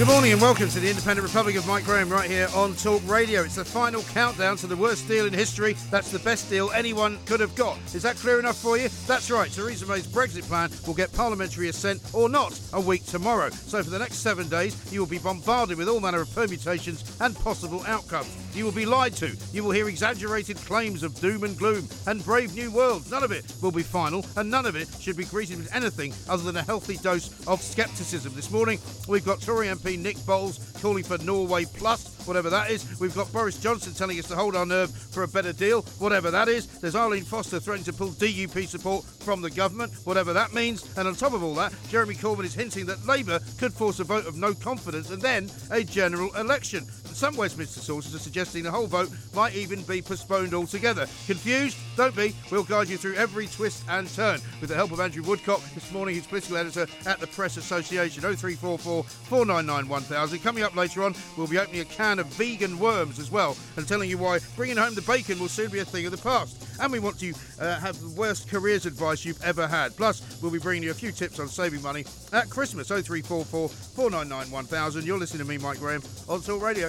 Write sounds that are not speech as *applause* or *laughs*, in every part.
Good morning and welcome to the Independent Republic of Mike Graham right here on Talk Radio. It's the final countdown to the worst deal in history. That's the best deal anyone could have got. Is that clear enough for you? That's right. Theresa May's Brexit plan will get parliamentary assent or not a week tomorrow. So for the next seven days, you will be bombarded with all manner of permutations and possible outcomes. You will be lied to. You will hear exaggerated claims of doom and gloom and brave new worlds. None of it will be final, and none of it should be greeted with anything other than a healthy dose of scepticism. This morning, we've got Tory MP Nick Boles calling for Norway Plus, whatever that is. We've got Boris Johnson telling us to hold our nerve for a better deal, whatever that is. There's Arlene Foster threatening to pull DUP support from the government, whatever that means. And on top of all that, Jeremy Corbyn is hinting that Labour could force a vote of no confidence and then a general election. Some Westminster sources are suggesting the whole vote might even be postponed altogether. Confused? Don't be. We'll guide you through every twist and turn with the help of Andrew Woodcock this morning, who's political editor at the Press Association. 0344 499 1000. Coming up later on, we'll be opening a can of vegan worms as well and telling you why bringing home the bacon will soon be a thing of the past. And we want to uh, have the worst careers advice you've ever had. Plus, we'll be bringing you a few tips on saving money at Christmas. 0344 499 1000. You're listening to me, Mike Graham, on Talk Radio.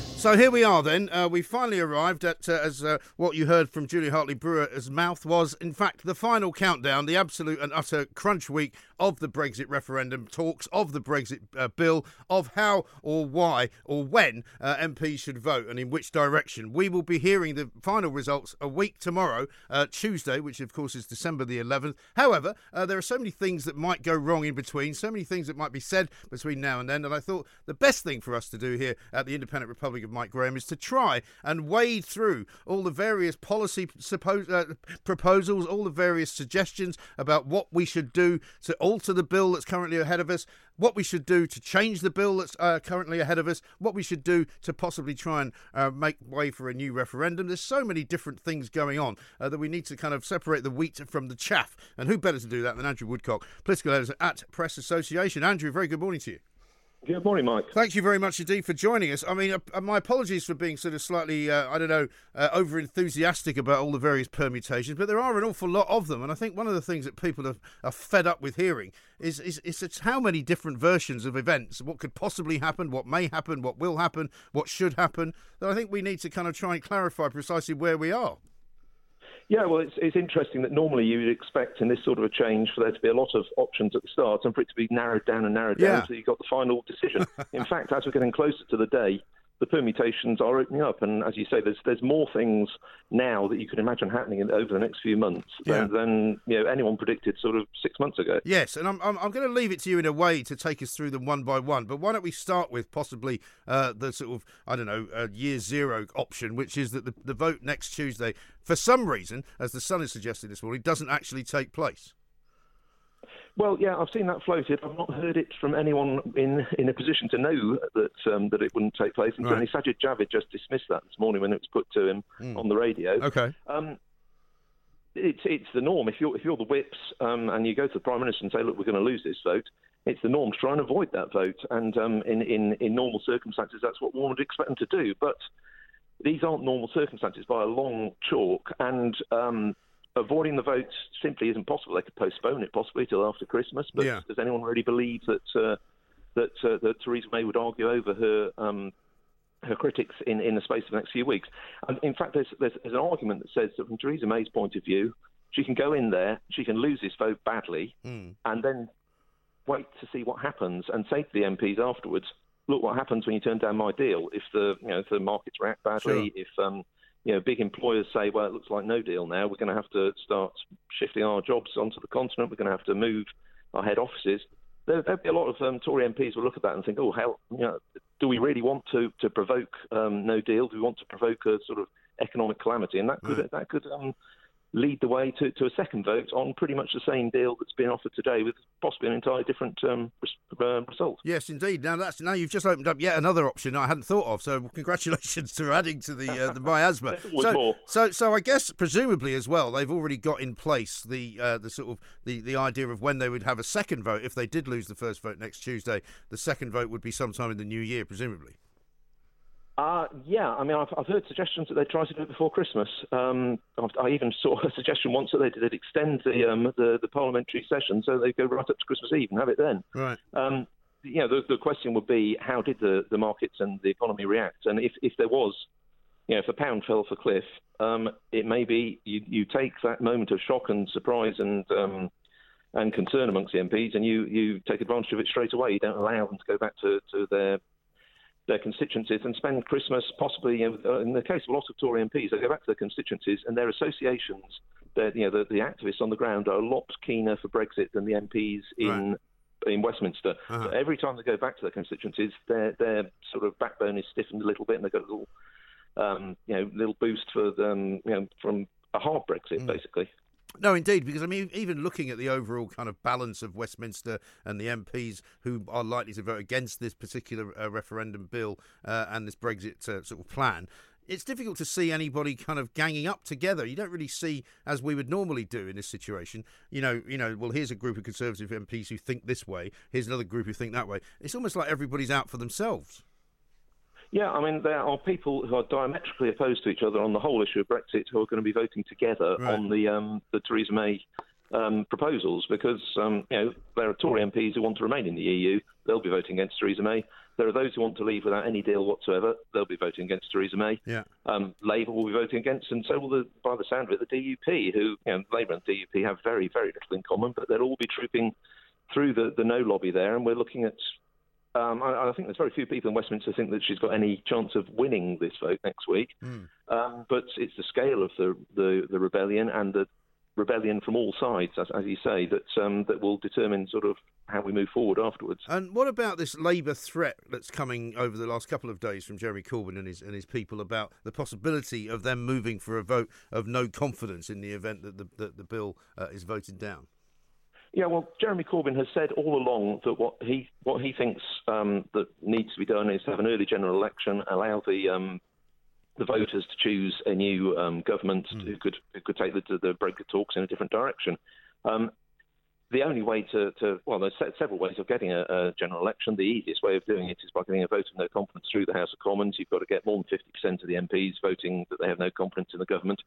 So here we are then. Uh, we finally arrived at, uh, as uh, what you heard from Julia Hartley-Brewer's mouth was, in fact, the final countdown, the absolute and utter crunch week of the Brexit referendum talks, of the Brexit uh, bill, of how or why or when uh, MPs should vote and in which direction. We will be hearing the final results a week tomorrow, uh, Tuesday, which of course is December the 11th. However, there are so many things that might go wrong in between, so many things that might be said between now and then, and I thought the best thing for us to do here at the Independent Republic of Mike Graham is to try and wade through all the various policy uh, proposals, all the various suggestions about what we should do to alter the bill that's currently ahead of us, what we should do to change the bill that's uh, currently ahead of us, what we should do to possibly try and uh, make way for a new referendum. There's so many different things going on uh, that we need to kind of separate the wheat from the chaff. And who better to do that than Andrew Woodcock, political editor at Press Association? Andrew, very good morning to you. Good morning, Mike. Thank you very much indeed for joining us. I mean, uh, my apologies for being sort of slightly, uh, I don't know, uh, over enthusiastic about all the various permutations, but there are an awful lot of them. And I think one of the things that people are, are fed up with hearing is, is, is it's how many different versions of events, what could possibly happen, what may happen, what will happen, what should happen, that I think we need to kind of try and clarify precisely where we are. Yeah, well, it's, it's interesting that normally you would expect in this sort of a change for there to be a lot of options at the start and for it to be narrowed down and narrowed Yeah. down until you got the final decision. *laughs* in fact, as we're getting closer to the day, the permutations are opening up, and as you say, there's there's more things now that you can imagine happening in, over the next few months Yeah. than, than you know anyone predicted sort of six months ago. Yes, and I'm, I'm, I'm going to leave it to you in a way to take us through them one by one. But why don't we start with possibly uh, the sort of, I don't know, uh, year zero option, which is that the, the vote next Tuesday, for some reason, as the Sun is suggesting this morning, doesn't actually take place. Well, yeah, I've seen that floated. I've not heard it from anyone in, in a position to know that um, that it wouldn't take place. And Right. certainly Sajid Javid just dismissed that this morning when it was put to him on the radio. Okay. Um, it's it's the norm. If you're if you're the whips um, and you go to the prime minister and say, look, we're going to lose this vote, it's the norm to try and avoid that vote. And um, in, in in normal circumstances, that's what one would expect them to do. But these aren't normal circumstances by a long chalk, and um, avoiding the vote simply isn't possible. They could postpone it possibly till after Christmas, but Yeah. does anyone really believe that uh, that uh, that Theresa May would argue over her? Um, her critics in, in the space of the next few weeks. And in fact, there's, there's, there's an argument that says that from Theresa May's point of view, she can go in there, she can lose this vote badly, and then wait to see what happens and say to the MPs afterwards, look what happens when you turn down my deal. If the you know if the markets react badly, if um, you know big employers say, well, it looks like no deal now, we're going to have to start shifting our jobs onto the continent. We're going to have to move our head offices. There, there'd be a lot of um, Tory MPs will look at that and think, oh, hell, you know, do we really want to to provoke um, no deal? Do we want to provoke a sort of economic calamity? And that could that could um, lead the way to, to a second vote on pretty much the same deal that's been offered today, with possibly an entirely different um, uh, result. Yes, indeed. Now that's now you've just opened up yet another option I hadn't thought of. So congratulations *laughs* to adding to the uh, the miasma. *laughs* so, so, so I guess presumably as well, they've already got in place the uh, the sort of the, the idea of when they would have a second vote if they did lose the first vote next Tuesday. The second vote would be sometime in the new year, presumably. Uh, yeah, I mean, I've, I've heard suggestions that they try to do it before Christmas. Um, I even *laughs* saw a suggestion once that they did extend the, um, the, the parliamentary session so they go right up to Christmas Eve and have it then. Right. Um, you know, the, the question would be how did the, the markets and the economy react? And if, if there was, you know, if the pound fell off a cliff, um, it may be you, you take that moment of shock and surprise and um, and concern amongst the MPs, and you, you take advantage of it straight away. You don't allow them to go back to, to their their constituencies and spend Christmas possibly, you know, in the case of a lot of Tory MPs, they go back to their constituencies and their associations, you know, the, the, activists on the ground are a lot keener for Brexit than the MPs in. Right. In Westminster, uh-huh. every time they go back to their constituencies, their their sort of backbone is stiffened a little bit, and they got a little, um, you know, little boost for them, you know, from a hard Brexit, mm. basically. No, indeed, because I mean, even looking at the overall kind of balance of Westminster and the MPs who are likely to vote against this particular uh, referendum bill uh, and this Brexit uh, sort of plan, it's difficult to see anybody kind of ganging up together. You don't really see, as we would normally do in this situation, you know, you know, well, here's a group of Conservative MPs who think this way, here's another group who think that way. It's almost like everybody's out for themselves. Yeah, I mean, there are people who are diametrically opposed to each other on the whole issue of Brexit who are going to be voting together right. on the um, the Theresa May um, proposals because um, you know there are Tory MPs who want to remain in the EU. They'll be voting against Theresa May. There are those who want to leave without any deal whatsoever. They'll be voting against Theresa May. Yeah. Um, Labour will be voting against, and so will, the, by the sound of it, the DUP, who you know, Labour and DUP have very, very little in common, but they'll all be trooping through the, the no lobby there, and we're looking at um, I, I, think there's very few people in Westminster think that she's got any chance of winning this vote next week. Mm. Um, but it's the scale of the, the, the, rebellion and the rebellion from all sides, as, as you say, that um, that will determine sort of how we move forward afterwards. And what about this Labour threat that's coming over the last couple of days from Jeremy Corbyn and his and his people about the possibility of them moving for a vote of no confidence in the event that the that the bill uh, is voted down? Yeah, well, Jeremy Corbyn has said all along that what he what he thinks um, that needs to be done is to have an early general election, allow the um, the voters to choose a new um, government mm. who could who could take the, the Brexit talks in a different direction. Um, the only way to, to, well, there's several ways of getting a, a, general election. The easiest way of doing it is by getting a vote of no confidence through the House of Commons. You've got to get more than 50% of the MPs voting that they have no confidence in the government.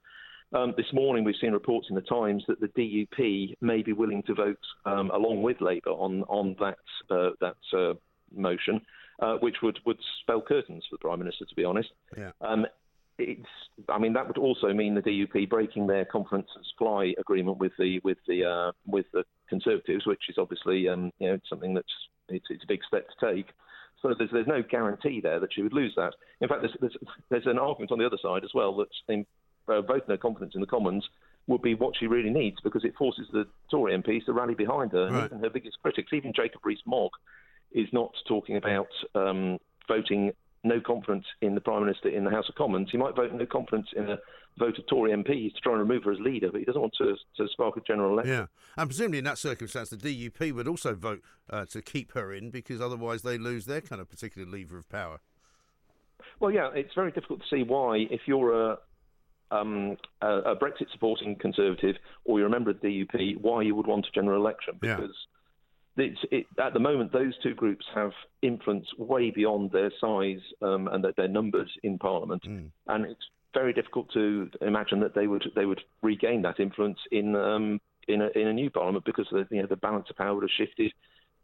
Um, this morning, we've seen reports in the Times that the DUP may be willing to vote um, along with Labour on on that uh, that uh, motion, uh, which would would spell curtains for the Prime Minister, to be honest. Yeah. Um, it's, I mean, that would also mean the DUP breaking their confidence and supply agreement with the with the uh, with the Conservatives, which is obviously um, you know something that's it's, it's a big step to take. So there's, there's no guarantee there that she would lose that. In fact, there's, there's, there's an argument on the other side as well that in uh, voting her confidence in the Commons would be what she really needs because it forces the Tory MPs to rally behind her. Right. And even her biggest critics, even Jacob Rees-Mogg, is not talking about um, voting no confidence in the Prime Minister in the House of Commons. He might vote no confidence in a vote of Tory MPs to try and remove her as leader, but he doesn't want to, to spark a general election. Yeah, and presumably in that circumstance, the DUP would also vote uh, to keep her in because otherwise they lose their kind of particular lever of power. Well, yeah, it's very difficult to see why, if you're a, um, a, a Brexit supporting Conservative or you're a member of the DUP, why you would want a general election because. It, at the moment, those two groups have influence way beyond their size um, and their numbers in Parliament, mm. and it's very difficult to imagine that they would they would regain that influence in um, in, a, in a new Parliament because the you know the balance of power would have shifted.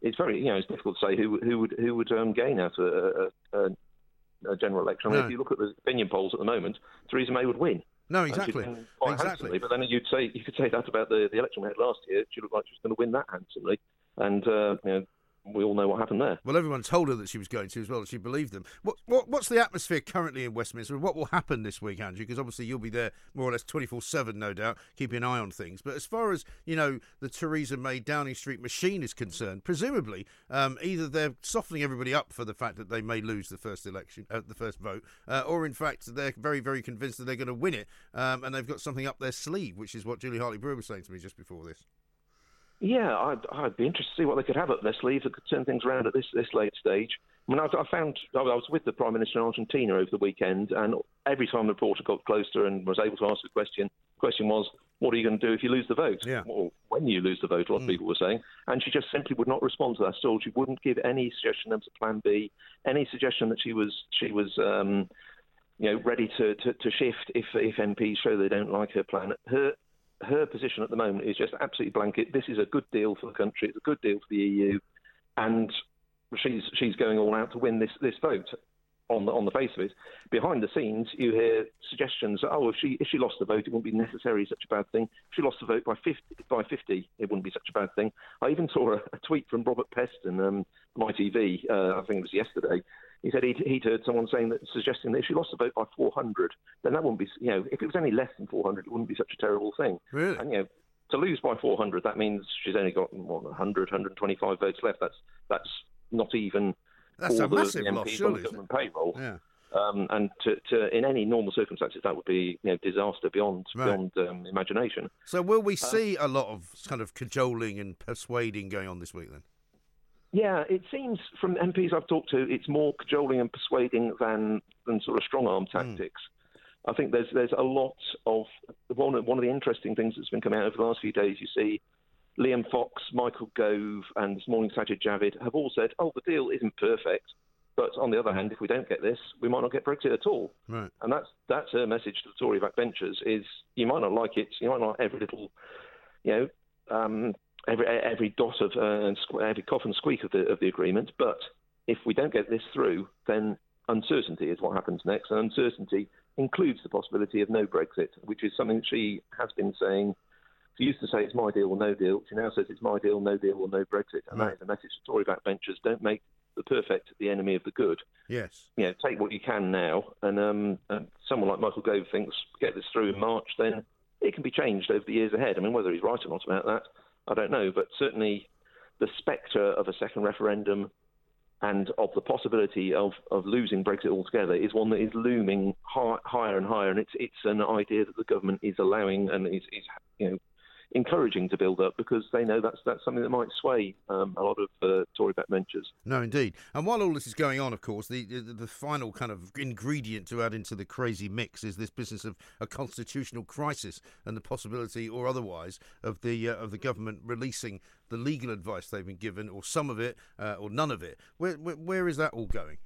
It's very you know it's difficult to say who who would who would um, gain out of a, a, a general election. I mean, no. if you look at the opinion polls at the moment, Theresa May would win. No, exactly. Quite exactly. But then you'd say you could say that about the, the election we had last year. She looked like she was going to win that handsomely, and uh, you know, we all know what happened there. Well, everyone told her that she was going to as well. She believed them. What, what, what's the atmosphere currently in Westminster? What will happen this week, Andrew? Because obviously you'll be there more or less twenty four seven, no doubt, keeping an eye on things. But as far as you know, the Theresa May Downing Street machine is concerned, presumably um, either they're softening everybody up for the fact that they may lose the first election, uh, the first vote, uh, or in fact they're very, very convinced that they're going to win it, um, and they've got something up their sleeve, which is what Julia Hartley-Brewer was saying to me just before this. Yeah, I'd, I'd be interested to see what they could have up their sleeve that could turn things around at this this late stage. I mean, I, I found I was with the Prime Minister in Argentina over the weekend, and every time the reporter got closer and was able to ask a question, the question was, "What are you going to do if you lose the vote?" Yeah. Or when you lose the vote, a lot of people were saying, and she just simply would not respond to that at all. She wouldn't give any suggestion was a plan B, any suggestion that she was she was. Um, you know, ready to, to, to shift if if MPs show they don't like her plan. Her her position at the moment is just absolutely blanket. This is a good deal for the country. It's a good deal for the EU, and she's she's going all out to win this this vote. On the on the face of it, behind the scenes, you hear suggestions. Oh, if she if she lost the vote, it wouldn't be necessarily such a bad thing. If she lost the vote by fifty by fifty, it wouldn't be such a bad thing. I even saw a, a tweet from Robert Peston, um, my TV. Uh, I think it was yesterday. He said he'd, he'd heard someone saying that, suggesting that if she lost the vote by 400, then that wouldn't be, you know, if it was any less than 400, it wouldn't be such a terrible thing. Really? And, you know, to lose by 400, that means she's only got what, 100, 125 votes left. That's that's not even That's all a the, massive the loss, MPs on the government payroll. Yeah. Um, and to, to, in any normal circumstances, that would be you know disaster beyond Right. beyond um, imagination. So will we Uh, see a lot of kind of cajoling and persuading going on this week then? Yeah, it seems from MPs I've talked to, it's more cajoling and persuading than than sort of strong arm tactics. I think there's there's a lot of one of, one of the interesting things that's been coming out over the last few days. You see, Liam Fox, Michael Gove, and this morning Sajid Javid have all said, "Oh, the deal isn't perfect." But on the other hand, if we don't get this, we might not get Brexit at all. Right. And that's that's her message to the Tory backbenchers: is you might not like it, you might not like every little, you know, um, every every dot of uh, and squ- every cough and squeak of the of the agreement. But if we don't get this through, then uncertainty is what happens next, and uncertainty includes the possibility of no Brexit, which is something she has been saying. She used to say it's my deal or no deal. She now says it's my deal, no deal or no Brexit, and that is a message to Tory backbenchers: don't make the perfect the enemy of the good Yes. you know, take what you can now, and, um, and someone like Michael Gove thinks get this through in March, then it can be changed over the years ahead. I mean, whether he's right or not about that, I don't know, but certainly the spectre of a second referendum and of the possibility of, of losing Brexit altogether is one that is looming hi- higher and higher, and it's it's an idea that the government is allowing and is, is you know encouraging to build up because they know that's that's something that might sway um, a lot of uh, Tory backbenchers. No, indeed. And while all this is going on, of course, the, the the final kind of ingredient to add into the crazy mix is this business of a constitutional crisis and the possibility, or otherwise, of the uh, of the government releasing the legal advice they've been given, or some of it, uh, or none of it. Where, where where is that all going?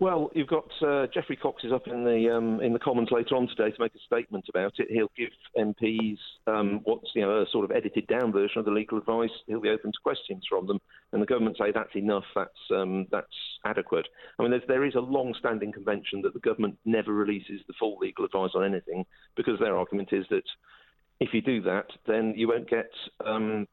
Well, you've got uh, Geoffrey Cox is up in the um, in the Commons later on today to make a statement about it. He'll give MPs um, what's you know a sort of edited down version of the legal advice. He'll be open to questions from them, and the government say that's enough, that's um, that's adequate. I mean, there is a long-standing convention that the government never releases the full legal advice on anything because their argument is that if you do that, then you won't get um,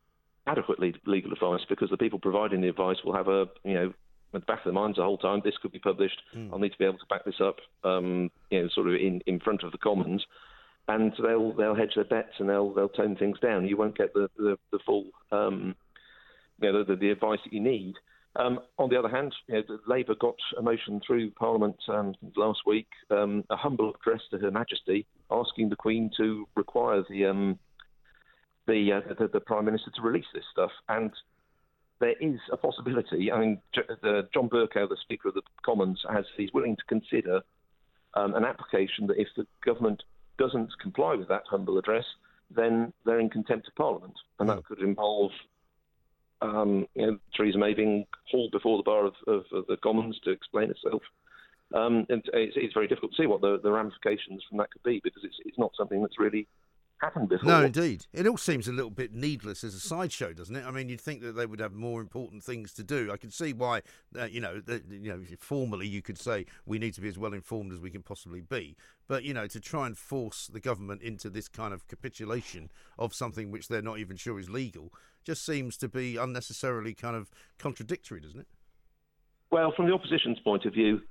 adequate legal advice because the people providing the advice will have a you know at the back of their minds the whole time this could be published. I'll need to be able to back this up, um, you know, sort of in, in front of the Commons, and they'll they'll hedge their bets and they'll they'll tone things down. You won't get the the, the full um, you know, the, the advice that you need. Um, on the other hand, you know, Labour got a motion through Parliament um, last week, um, a humble address to Her Majesty, asking the Queen to require the um, the, uh, the the Prime Minister to release this stuff. And there is a possibility. I mean, the, John Bercow, the Speaker of the Commons, has he's willing to consider um, an application that if the government doesn't comply with that humble address, then they're in contempt of Parliament, and that could involve um, you know, Theresa May being hauled before the bar of, of, of the Commons to explain herself. Um, and it's, it's very difficult to see what the, the ramifications from that could be because it's, it's not something that's really happened before. No, indeed. It all seems a little bit needless as a sideshow, doesn't it? I mean, you'd think that they would have more important things to do. I can see why, uh, you know, that, you know, formally you could say we need to be as well informed as we can possibly be. But you know, to try and force the government into this kind of capitulation of something which they're not even sure is legal just seems to be unnecessarily kind of contradictory, doesn't it? Well, from the opposition's point of view,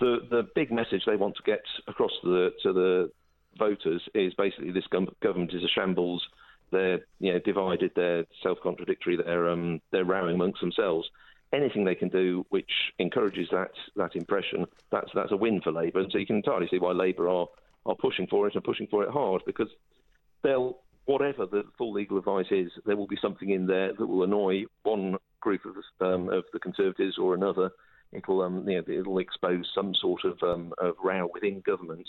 the the big message they want to get across to the to the voters is basically this government is a shambles. They're you know divided. They're self-contradictory. They're um, they're rowing amongst themselves. Anything they can do which encourages that that impression, that's that's a win for Labour. And so you can entirely see why Labour are are pushing for it and pushing for it hard because they'll whatever the full legal advice is, there will be something in there that will annoy one group of, um, of the Conservatives or another. It'll um, you know, it'll expose some sort of, um, of row within government,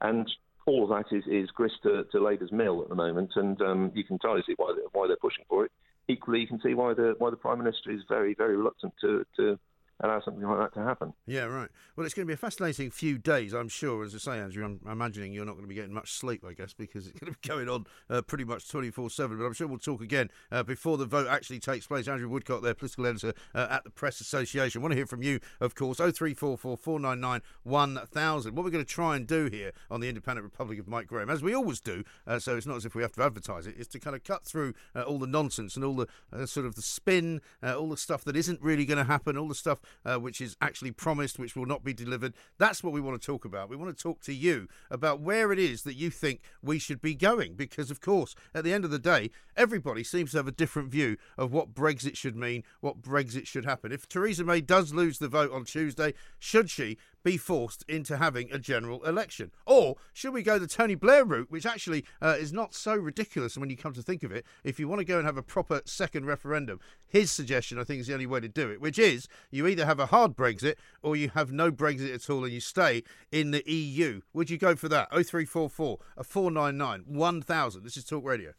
and all of that is, is grist to, to Labour's mill at the moment, and um, you can entirely see why they're, why they're pushing for it. Equally, you can see why the why the Prime Minister is very very reluctant to, to allow something like that to happen. Yeah, right. Well, it's going to be a fascinating few days, I'm sure. As I say, Andrew, I'm imagining you're not going to be getting much sleep, I guess, because it's going to be going on uh, pretty much 24 7. But I'm sure we'll talk again uh, before the vote actually takes place. Andrew Woodcock, their political editor uh, at the Press Association. I want to hear from you, of course. 0344 499 1000. What we're going to try and do here on the Independent Republic of Mike Graham, as we always do, uh, so it's not as if we have to advertise it, is to kind of cut through uh, all the nonsense and all the uh, sort of the spin, all the stuff that isn't really going to happen, all the stuff Uh, which is actually promised, which will not be delivered. That's what we want to talk about. We want to talk to you about where it is that you think we should be going. Because, of course, at the end of the day, everybody seems to have a different view of what Brexit should mean, what Brexit should happen. If Theresa May does lose the vote on Tuesday, should she be forced into having a general election? Or should we go the Tony Blair route, which actually uh, is not so ridiculous when you come to think of it? If you want to go and have a proper second referendum, his suggestion, I think, is the only way to do it, which is you either have a hard Brexit or you have no Brexit at all and you stay in the EU. Would you go for that? 0344 a 499 1000. This is Talk Radio.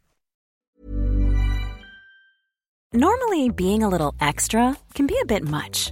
Normally, being a little extra can be a bit much.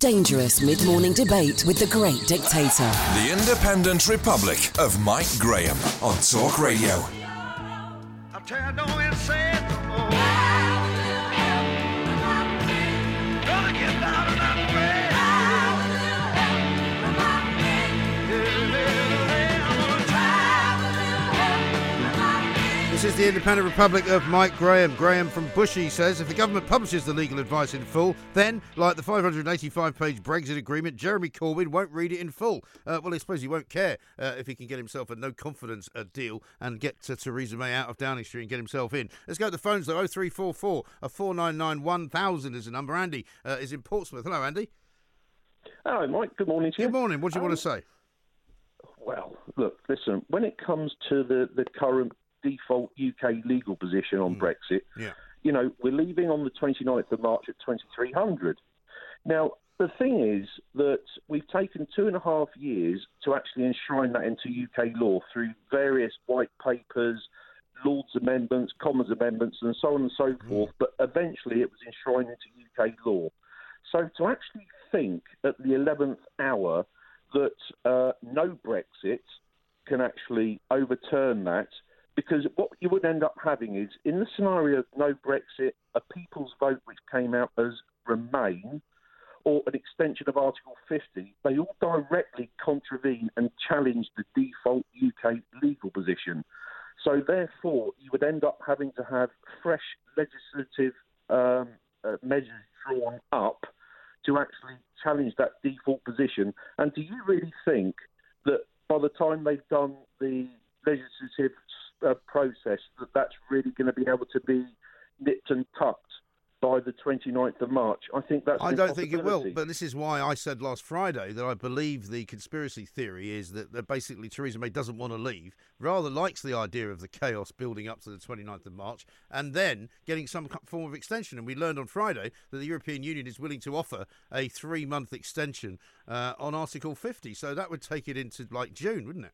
Dangerous mid morning debate with the great dictator. The Independent Republic of Mike Graham on Talk Radio. This is the Independent Republic of Mike Graham. Graham from Bushey says if the government publishes the legal advice in full, then, like the 585 page Brexit agreement, Jeremy Corbyn won't read it in full. Uh, well, I suppose he won't care uh, if he can get himself a no confidence uh, deal and get Theresa May out of Downing Street and get himself in. Let's go to the phones though 0344 a 499 1000 is the number. Andy uh, is in Portsmouth. Hello, Andy. Hello, Mike. Good morning to you. Good morning. What do you um, want to say? Well, look, listen, when it comes to the, the current default UK legal position on mm. Brexit. Yeah. You know, we're leaving on the 29th of March at 2300. Now, the thing is that we've taken two and a half years to actually enshrine that into UK law through various white papers, Lords Amendments, Commons Amendments, and so on and so mm. forth. But eventually it was enshrined into UK law. So to actually think at the 11th hour that uh, no Brexit can actually overturn that because what you would end up having is, in the scenario of no Brexit, a people's vote which came out as Remain, or an extension of Article 50, they all directly contravene and challenge the default UK legal position. So, therefore, you would end up having to have fresh legislative um, uh, measures drawn up to actually challenge that default position. And do you really think that by the time they've done the legislative uh, process that that's really going to be able to be nipped and tucked by the 29th of March. I think that's. I don't think it will, but this is why I said last Friday that I believe the conspiracy theory is that, that basically Theresa May doesn't want to leave, rather likes the idea of the chaos building up to the 29th of March, and then getting some form of extension. And we learned on Friday that the European Union is willing to offer a three month extension uh, on Article 50. So that would take it into like June, wouldn't it?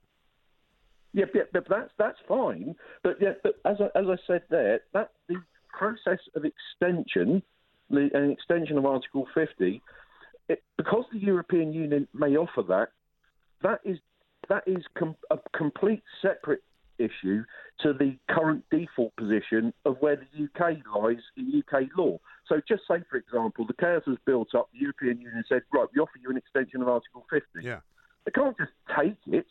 Yeah, yeah, but that's that's fine. But yeah, but as I, as I said there, that the process of extension, the an extension of Article 50, it, because the European Union may offer that, that is that is com- a complete separate issue to the current default position of where the UK lies in UK law. So just say, for example, the chaos has built up. The European Union said, right, we offer you an extension of Article 50. Yeah. They can't just take it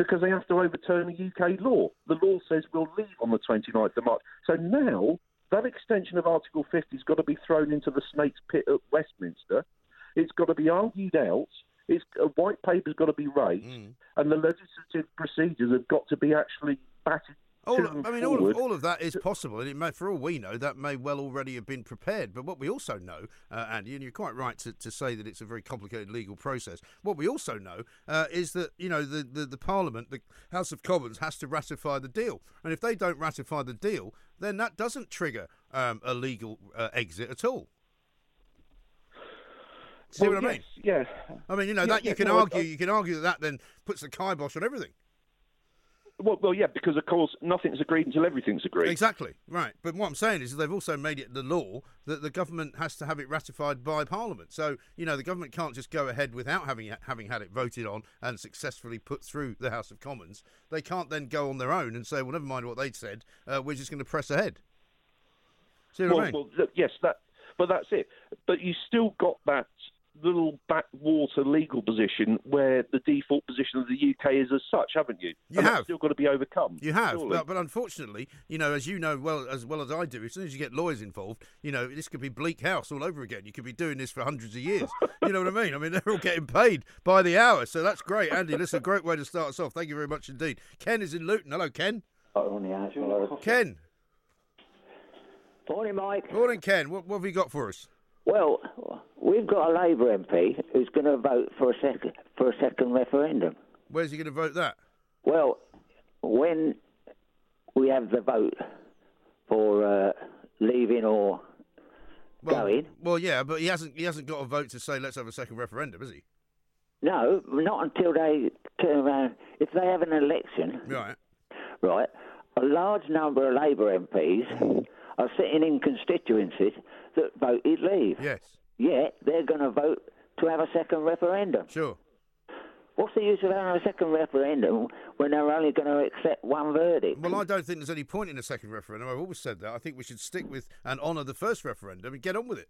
because they have to overturn the UK law. The law says we'll leave on the 29th of March. So now that extension of Article 50 has got to be thrown into the snake's pit at Westminster. It's got to be argued out. It's, a white paper's got to be raised, Mm. and the legislative procedures have got to be actually batted. All, I mean, all of, all of that is possible, and it may, for all we know, that may well already have been prepared. But what we also know, uh, Andy, and you're quite right to, to say that it's a very complicated legal process. What we also know uh, is that you know the, the the Parliament, the House of Commons, has to ratify the deal, and if they don't ratify the deal, then that doesn't trigger um, a legal uh, exit at all. See Well, what I yes, mean? Yeah. I mean, you know that you can no, argue, I- you can argue that that then puts the kibosh on everything. Well, well, yeah, because of course nothing's agreed until everything's agreed. Exactly right. But what I'm saying is they've also made it the law that the government has to have it ratified by Parliament. So you know the government can't just go ahead without having having had it voted on and successfully put through the House of Commons. They can't then go on their own and say, well, never mind what they'd said. Uh, we're just going to press ahead. See what well, I mean? well, yes, that, but that's it. But you still got that little backwater legal position where the default position of the UK is as such, haven't you? You and have. That's still got to be overcome. You have, but, but unfortunately, you know, as you know well as well as I do, as soon as you get lawyers involved, you know, this could be Bleak House all over again. You could be doing this for hundreds of years. *laughs* you know what I mean? I mean, they're all getting paid by the hour, so that's great, Andy. That's a great way to start us off. Thank you very much indeed. Ken is in Luton. Hello, Ken. Ken. Morning, Mike. Morning, Ken. What, what have you got for us? Well, we've got a Labour MP who's going to vote for a second for a second referendum. Where's he going to vote that? Well, when we have the vote for uh, leaving or Well, going, well, yeah, but he hasn't. He hasn't got a vote to say let's have a second referendum, has he? no, not until they turn around. If they have an election, Right. right, a large number of Labour MPs are sitting in constituencies that voted leave. Yes. Yet they're going to vote to have a second referendum. Sure. What's the use of having a second referendum when they're only going to accept one verdict? Well, I don't think there's any point in a second referendum. I've always said that. I think we should stick with and honour the first referendum and get on with it.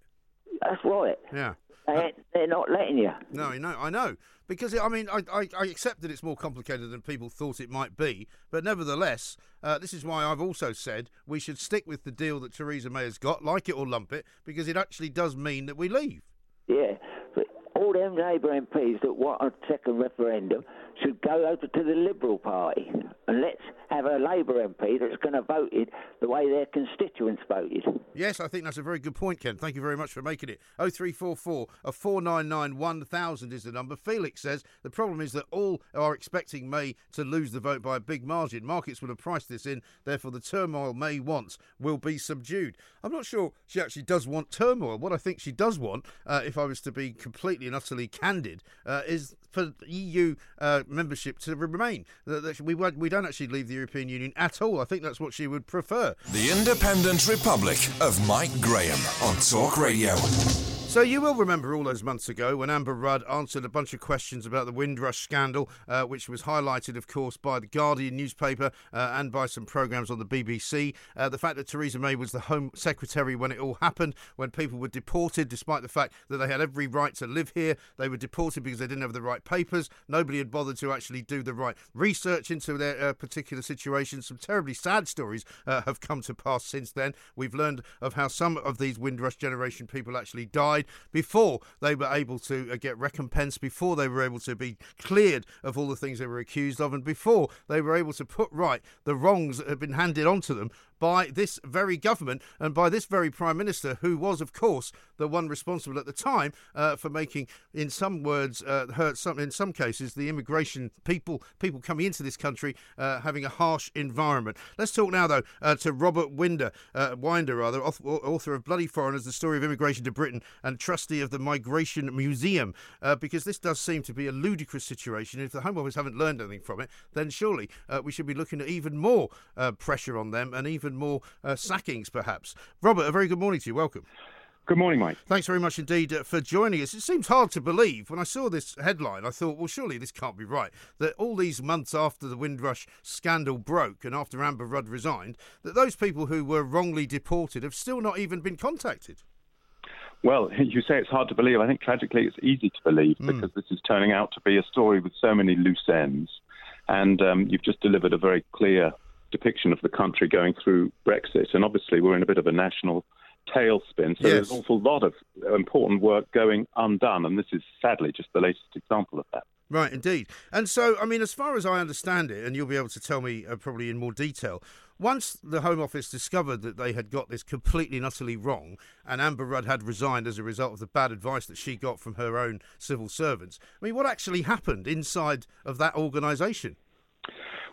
That's right. Yeah. They they're not letting you. No, I know, I know. Because I mean, I, I, I accept that it's more complicated than people thought it might be, but nevertheless, uh, this is why I've also said we should stick with the deal that Theresa May has got, like it or lump it, because it actually does mean that we leave. Yeah. But all them Labour MPs that want a second referendum should go over to the Liberal Party and let's have a Labour MP that's going to vote it the way their constituents voted. Yes, I think that's a very good point, Ken. Thank you very much for making it. 0344 a 499 1000 is the number. Felix says the problem is that all are expecting May to lose the vote by a big margin. Markets will have priced this in, therefore, the turmoil May wants will be subdued. I'm not sure she actually does want turmoil. What I think she does want, uh, if I was to be completely and utterly candid, uh, is for EU uh, membership to remain. That, that we, we don't actually leave the European Union at all. I think that's what she would prefer. The Independent Republic of Mike Graham on Talk Radio. So you will remember all those months ago when Amber Rudd answered a bunch of questions about the Windrush scandal, uh, which was highlighted, of course, by the Guardian newspaper uh, and by some programmes on the BBC. Uh, the fact that Theresa May was the Home Secretary when it all happened, when people were deported, despite the fact that they had every right to live here, they were deported because they didn't have the right papers. Nobody had bothered to actually do the right research into their uh, particular situation. Some terribly sad stories uh, have come to pass since then. We've learned of how some of these Windrush generation people actually died. Died before they were able to uh, get recompense, before they were able to be cleared of all the things they were accused of, and before they were able to put right the wrongs that had been handed on to them by this very government and by this very Prime Minister, who was, of course, the one responsible at the time uh, for making, in some words, uh, hurt some, in some cases, the immigration people people coming into this country uh, having a harsh environment. Let's talk now, though, uh, to Robert Winder, uh, Winder, rather, author of Bloody Foreigners: The Story of Immigration to Britain, and trustee of the Migration Museum, uh, because this does seem to be a ludicrous situation. If the Home Office haven't learned anything from it, then surely we should be looking at even more pressure on them and even even more uh, sackings, perhaps. Robert, a very good morning to you. Welcome. Good morning, Mike. Thanks very much indeed uh, for joining us. It seems hard to believe. When I saw this headline, I thought, well, surely this can't be right. That all these months after the Windrush scandal broke and after Amber Rudd resigned, that those people who were wrongly deported have still not even been contacted. Well, *laughs* you say it's hard to believe. I think tragically it's easy to believe mm. because this is turning out to be a story with so many loose ends. And um, you've just delivered a very clear depiction of the country going through Brexit. And obviously, we're in a bit of a national tailspin. So yes. there's an awful lot of important work going undone. And this is sadly just the latest example of that. Right, indeed. And so, I mean, as far as I understand it, and you'll be able to tell me uh, probably in more detail, once the Home Office discovered that they had got this completely and utterly wrong, and Amber Rudd had resigned as a result of the bad advice that she got from her own civil servants, I mean, what actually happened inside of that organisation?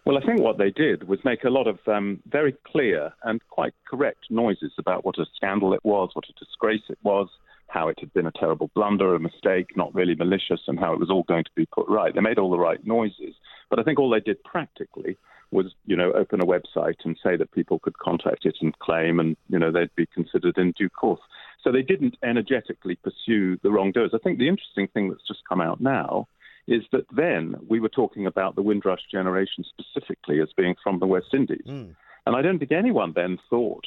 Well, I think what they did was make a lot of um, very clear and quite correct noises about what a scandal it was, what a disgrace it was, how it had been a terrible blunder, a mistake, not really malicious, and how it was all going to be put right. They made all the right noises, but I think all they did practically was, you know, open a website and say that people could contact it and claim, and you know they'd be considered in due course. So they didn't energetically pursue the wrongdoers. I think the interesting thing that's just come out now is that then we were talking about the Windrush generation specifically as being from the West Indies. Mm. And I don't think anyone then thought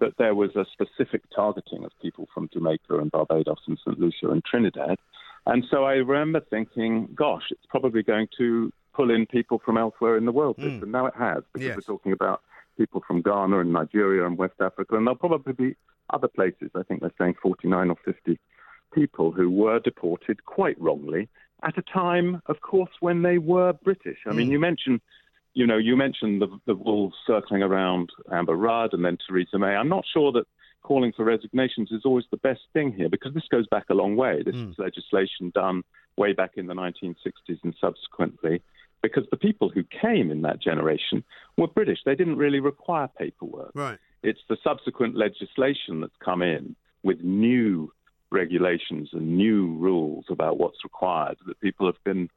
that there was a specific targeting of people from Jamaica and Barbados and St. Lucia and Trinidad. And so I remember thinking, gosh, it's probably going to pull in people from elsewhere in the world. Mm. And now it has, because yes. we're talking about people from Ghana and Nigeria and West Africa. And there'll probably be other places. I think they're saying 49 or 50 people who were deported quite wrongly at a time, of course, when they were British. I mean, hmm. you mentioned, you know, you mentioned the, the wolves circling around Amber Rudd and then Theresa May. I'm not sure that calling for resignations is always the best thing here because this goes back a long way. This mm. is legislation done way back in the 1960s and subsequently because the people who came in that generation were British. They didn't really require paperwork. Right. It's the subsequent legislation that's come in with new regulations and new rules about what's required that people have been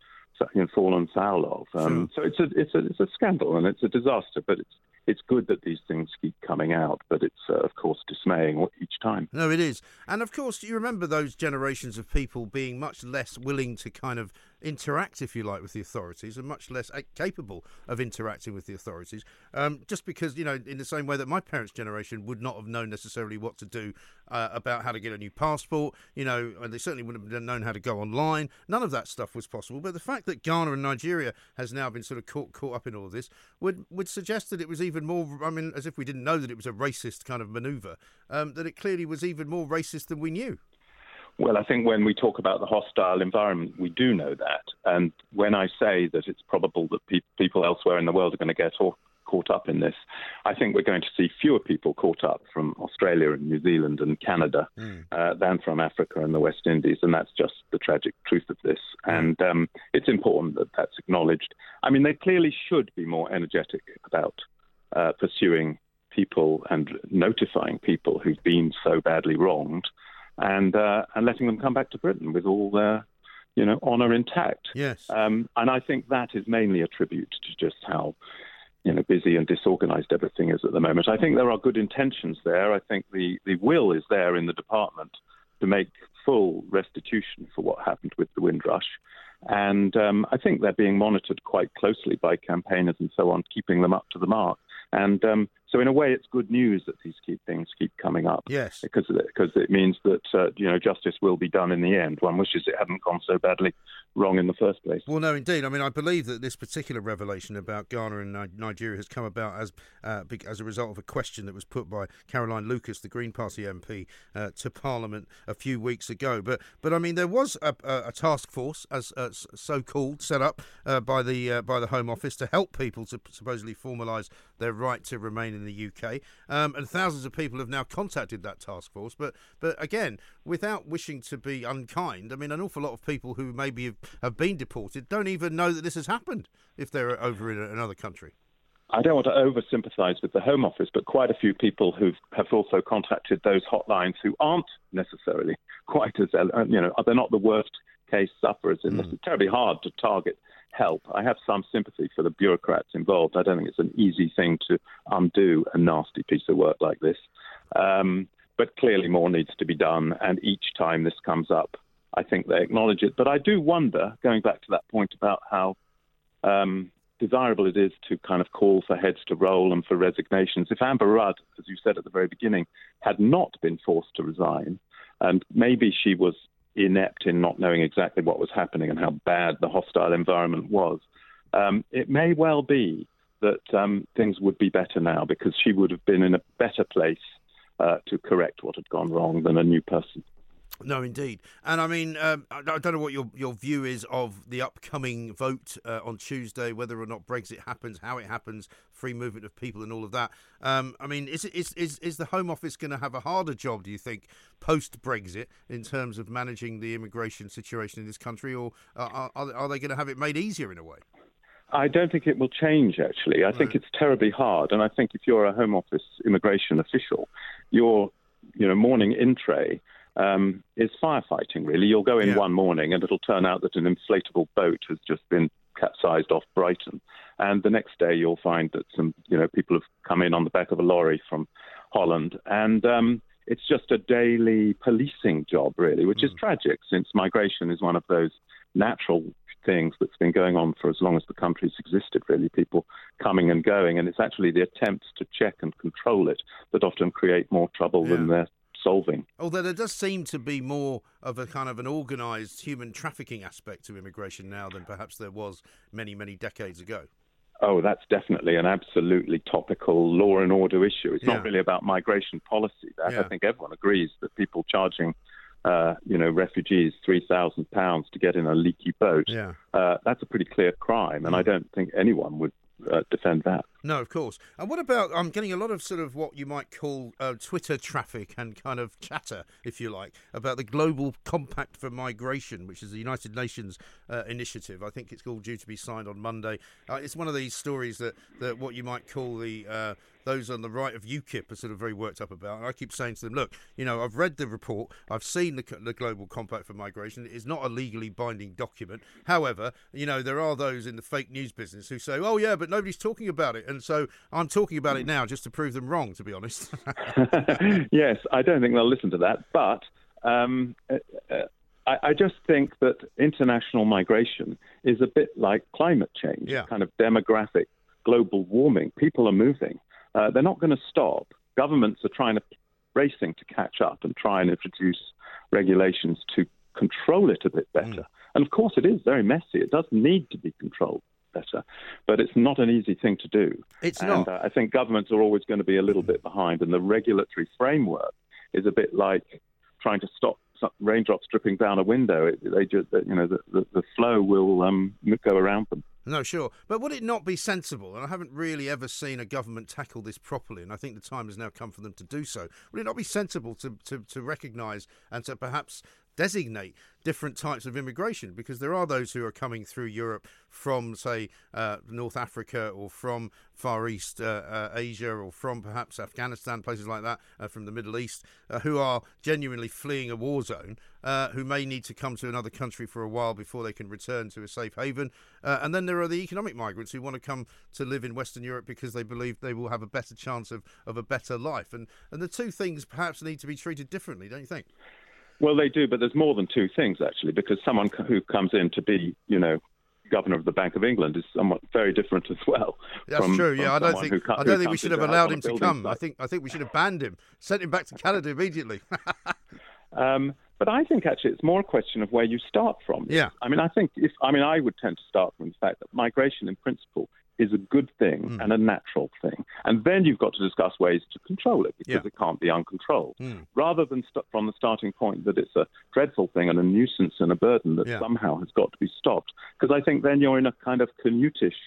you fallen foul of. Um, sure. So it's a it's a it's a scandal and it's a disaster. But it's it's good that these things keep coming out, but it's uh, of course dismaying each time. No, it is, and of course you remember those generations of people being much less willing to kind of interact, if you like, with the authorities, and much less capable of interacting with the authorities. Um, just because, you know, in the same way that my parents' generation would not have known necessarily what to do uh, about how to get a new passport, you know, and they certainly wouldn't have known how to go online. None of that stuff was possible. But the fact that Ghana and Nigeria has now been sort of caught caught up in all this would would suggest that it was even more. I mean, as if we didn't know that it was a racist kind of manoeuvre, um, that it clearly was even more racist than we knew. Well, I think when we talk about the hostile environment, we do know that. And when I say that it's probable that pe- people elsewhere in the world are going to get caught up in this, I think we're going to see fewer people caught up from Australia and New Zealand and Canada mm. uh, than from Africa and the West Indies. And that's just the tragic truth of this. Mm. And um, it's important that that's acknowledged. I mean, they clearly should be more energetic about uh, pursuing people and notifying people who've been so badly wronged and uh, and letting them come back to Britain with all their you know honour intact. Yes. Um, and I think that is mainly a tribute to just how you know busy and disorganised everything is at the moment. I think there are good intentions there. I think the the will is there in the department to make full restitution for what happened with the Windrush. And um, I think they're being monitored quite closely by campaigners and so on, keeping them up to the mark. And um, So in a way, it's good news that these keep, things keep coming up. Yes. Because because it means that uh, you know justice will be done in the end. One wishes it hadn't gone so badly wrong in the first place. Well, no, indeed. I mean, I believe that this particular revelation about Ghana and Nigeria has come about as uh, as a result of a question that was put by Caroline Lucas, the Green Party MP, uh, to Parliament a few weeks ago. But but I mean, there was a, a, a task force, as uh, so called, set up uh, by the uh, by the Home Office to help people to supposedly formalise their right to remain in the UK. Um, and thousands of people have now contacted that task force. But but again, without wishing to be unkind, I mean, an awful lot of people who maybe have, have been deported don't even know that this has happened if they're over in another country. I don't want to over sympathise with the Home Office, but quite a few people who have also contacted those hotlines who aren't necessarily *laughs* quite as, you know, they're not the worst case sufferers in mm. this. It's terribly hard to target help. I have some sympathy for the bureaucrats involved. I don't think it's an easy thing to undo a nasty piece of work like this. Um, but clearly, more needs to be done. And each time this comes up, I think they acknowledge it. But I do wonder, going back to that point about how um, desirable it is to kind of call for heads to roll and for resignations. If Amber Rudd, as you said at the very beginning, had not been forced to resign, and maybe she was inept in not knowing exactly what was happening and how bad the hostile environment was, um, it may well be that um, things would be better now because she would have been in a better place uh, to correct what had gone wrong than a new person. No, indeed, and I mean, um, I don't know what your your view is of the upcoming vote uh, on Tuesday, whether or not Brexit happens, how it happens, free movement of people, and all of that. Um, I mean, is, is is is the Home Office going to have a harder job? Do you think post Brexit in terms of managing the immigration situation in this country, or are, are, are they going to have it made easier in a way? I don't think it will change, actually. I think it's terribly hard. And I think if you're a Home Office immigration official, your you know, morning in tray um, is firefighting, really. You'll go in yeah. one morning and it'll turn out that an inflatable boat has just been capsized off Brighton. And the next day you'll find that some, you know, people have come in on the back of a lorry from Holland. And um, it's just a daily policing job, really, which mm. is tragic since migration is one of those natural things that's been going on for as long as the country's existed, really, people coming and going. And it's actually the attempts to check and control it that often create more trouble yeah. than they're solving. Although there does seem to be more of a kind of an organised human trafficking aspect to immigration now than perhaps there was many, many decades ago. Oh, that's definitely an absolutely topical law and order issue. It's yeah. not really about migration policy. That yeah. I think everyone agrees that people charging, uh, you know, refugees three thousand pounds to get in a leaky boat, yeah. uh, that's a pretty clear crime, and I don't think anyone would uh, defend that. No, of course. And what about? I'm getting a lot of sort of what you might call uh, Twitter traffic and kind of chatter, if you like, about the Global Compact for Migration, which is the United Nations uh, initiative. I think it's all due to be signed on Monday. Uh, it's one of these stories that, that what you might call the uh, those on the right of UKIP are sort of very worked up about. And I keep saying to them, look, you know, I've read the report, I've seen the, the Global Compact for Migration. It is not a legally binding document. However, you know, there are those in the fake news business who say, oh yeah, but nobody's talking about it. And so I'm talking about it now just to prove them wrong, to be honest. *laughs* *laughs* yes, I don't think they'll listen to that. But um, uh, uh, I, I, just think that international migration is a bit like climate change, yeah. kind of demographic global warming. People are moving. Uh, they're not going to stop. Governments are trying to racing to catch up and try and introduce regulations to control it a bit better. Mm. And of course, it is very messy. It does need to be controlled better. But it's not an easy thing to do. It's and, not. Uh, I think governments are always going to be a little bit behind, and the regulatory framework is a bit like trying to stop raindrops dripping down a window. It, they just, you know, the, the, the flow will um, go around them. No, sure. But would it not be sensible, and I haven't really ever seen a government tackle this properly, and I think the time has now come for them to do so, would it not be sensible to, to, to recognise and to perhaps designate different types of immigration because there are those who are coming through Europe from, say, uh, North Africa or from Far East uh, uh, Asia or from perhaps Afghanistan, places like that, uh, from the Middle East, uh, who are genuinely fleeing a war zone, uh, who may need to come to another country for a while before they can return to a safe haven. and then there are the economic migrants who want to come to live in Western Europe because they believe they will have a better chance of, of a better life. And, and the two things perhaps need to be treated differently, don't you think? Well, they do, but there's more than two things actually, because someone who comes in to be, you know, governor of the Bank of England is somewhat very different as well. *laughs* That's from, true. Yeah, I don't think co- I don't think we should have allowed him to come. I think I think we should have banned him, sent him back to Canada immediately. *laughs* Um, but I think actually it's more a question of where you start from. Yeah. I mean, I think if I mean I would tend to start from the fact that migration in principle is a good thing Hmm. and a natural thing, and then you've got to discuss ways to control it because Yeah. it can't be uncontrolled. Hmm. Rather than st- from the starting point that it's a dreadful thing and a nuisance and a burden that Yeah. somehow has got to be stopped, because I think then you're in a kind of canutish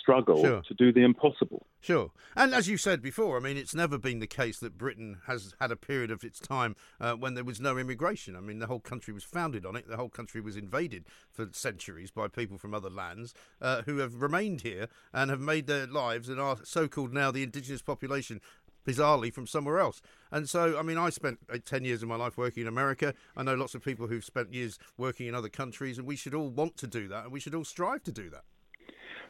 struggle Sure. to do the impossible. Sure. And as you said before, I mean, it's never been the case that Britain has had a period of its time uh, when there was no immigration. I mean, the whole country was founded on it. The whole country was invaded for centuries by people from other lands uh, who have remained here and have made their lives and are so called now the indigenous population. Bizarrely, from somewhere else. And so, I mean, I spent uh, 10 years of my life working in America. I know lots of people who've spent years working in other countries, and we should all want to do that, and we should all strive to do that.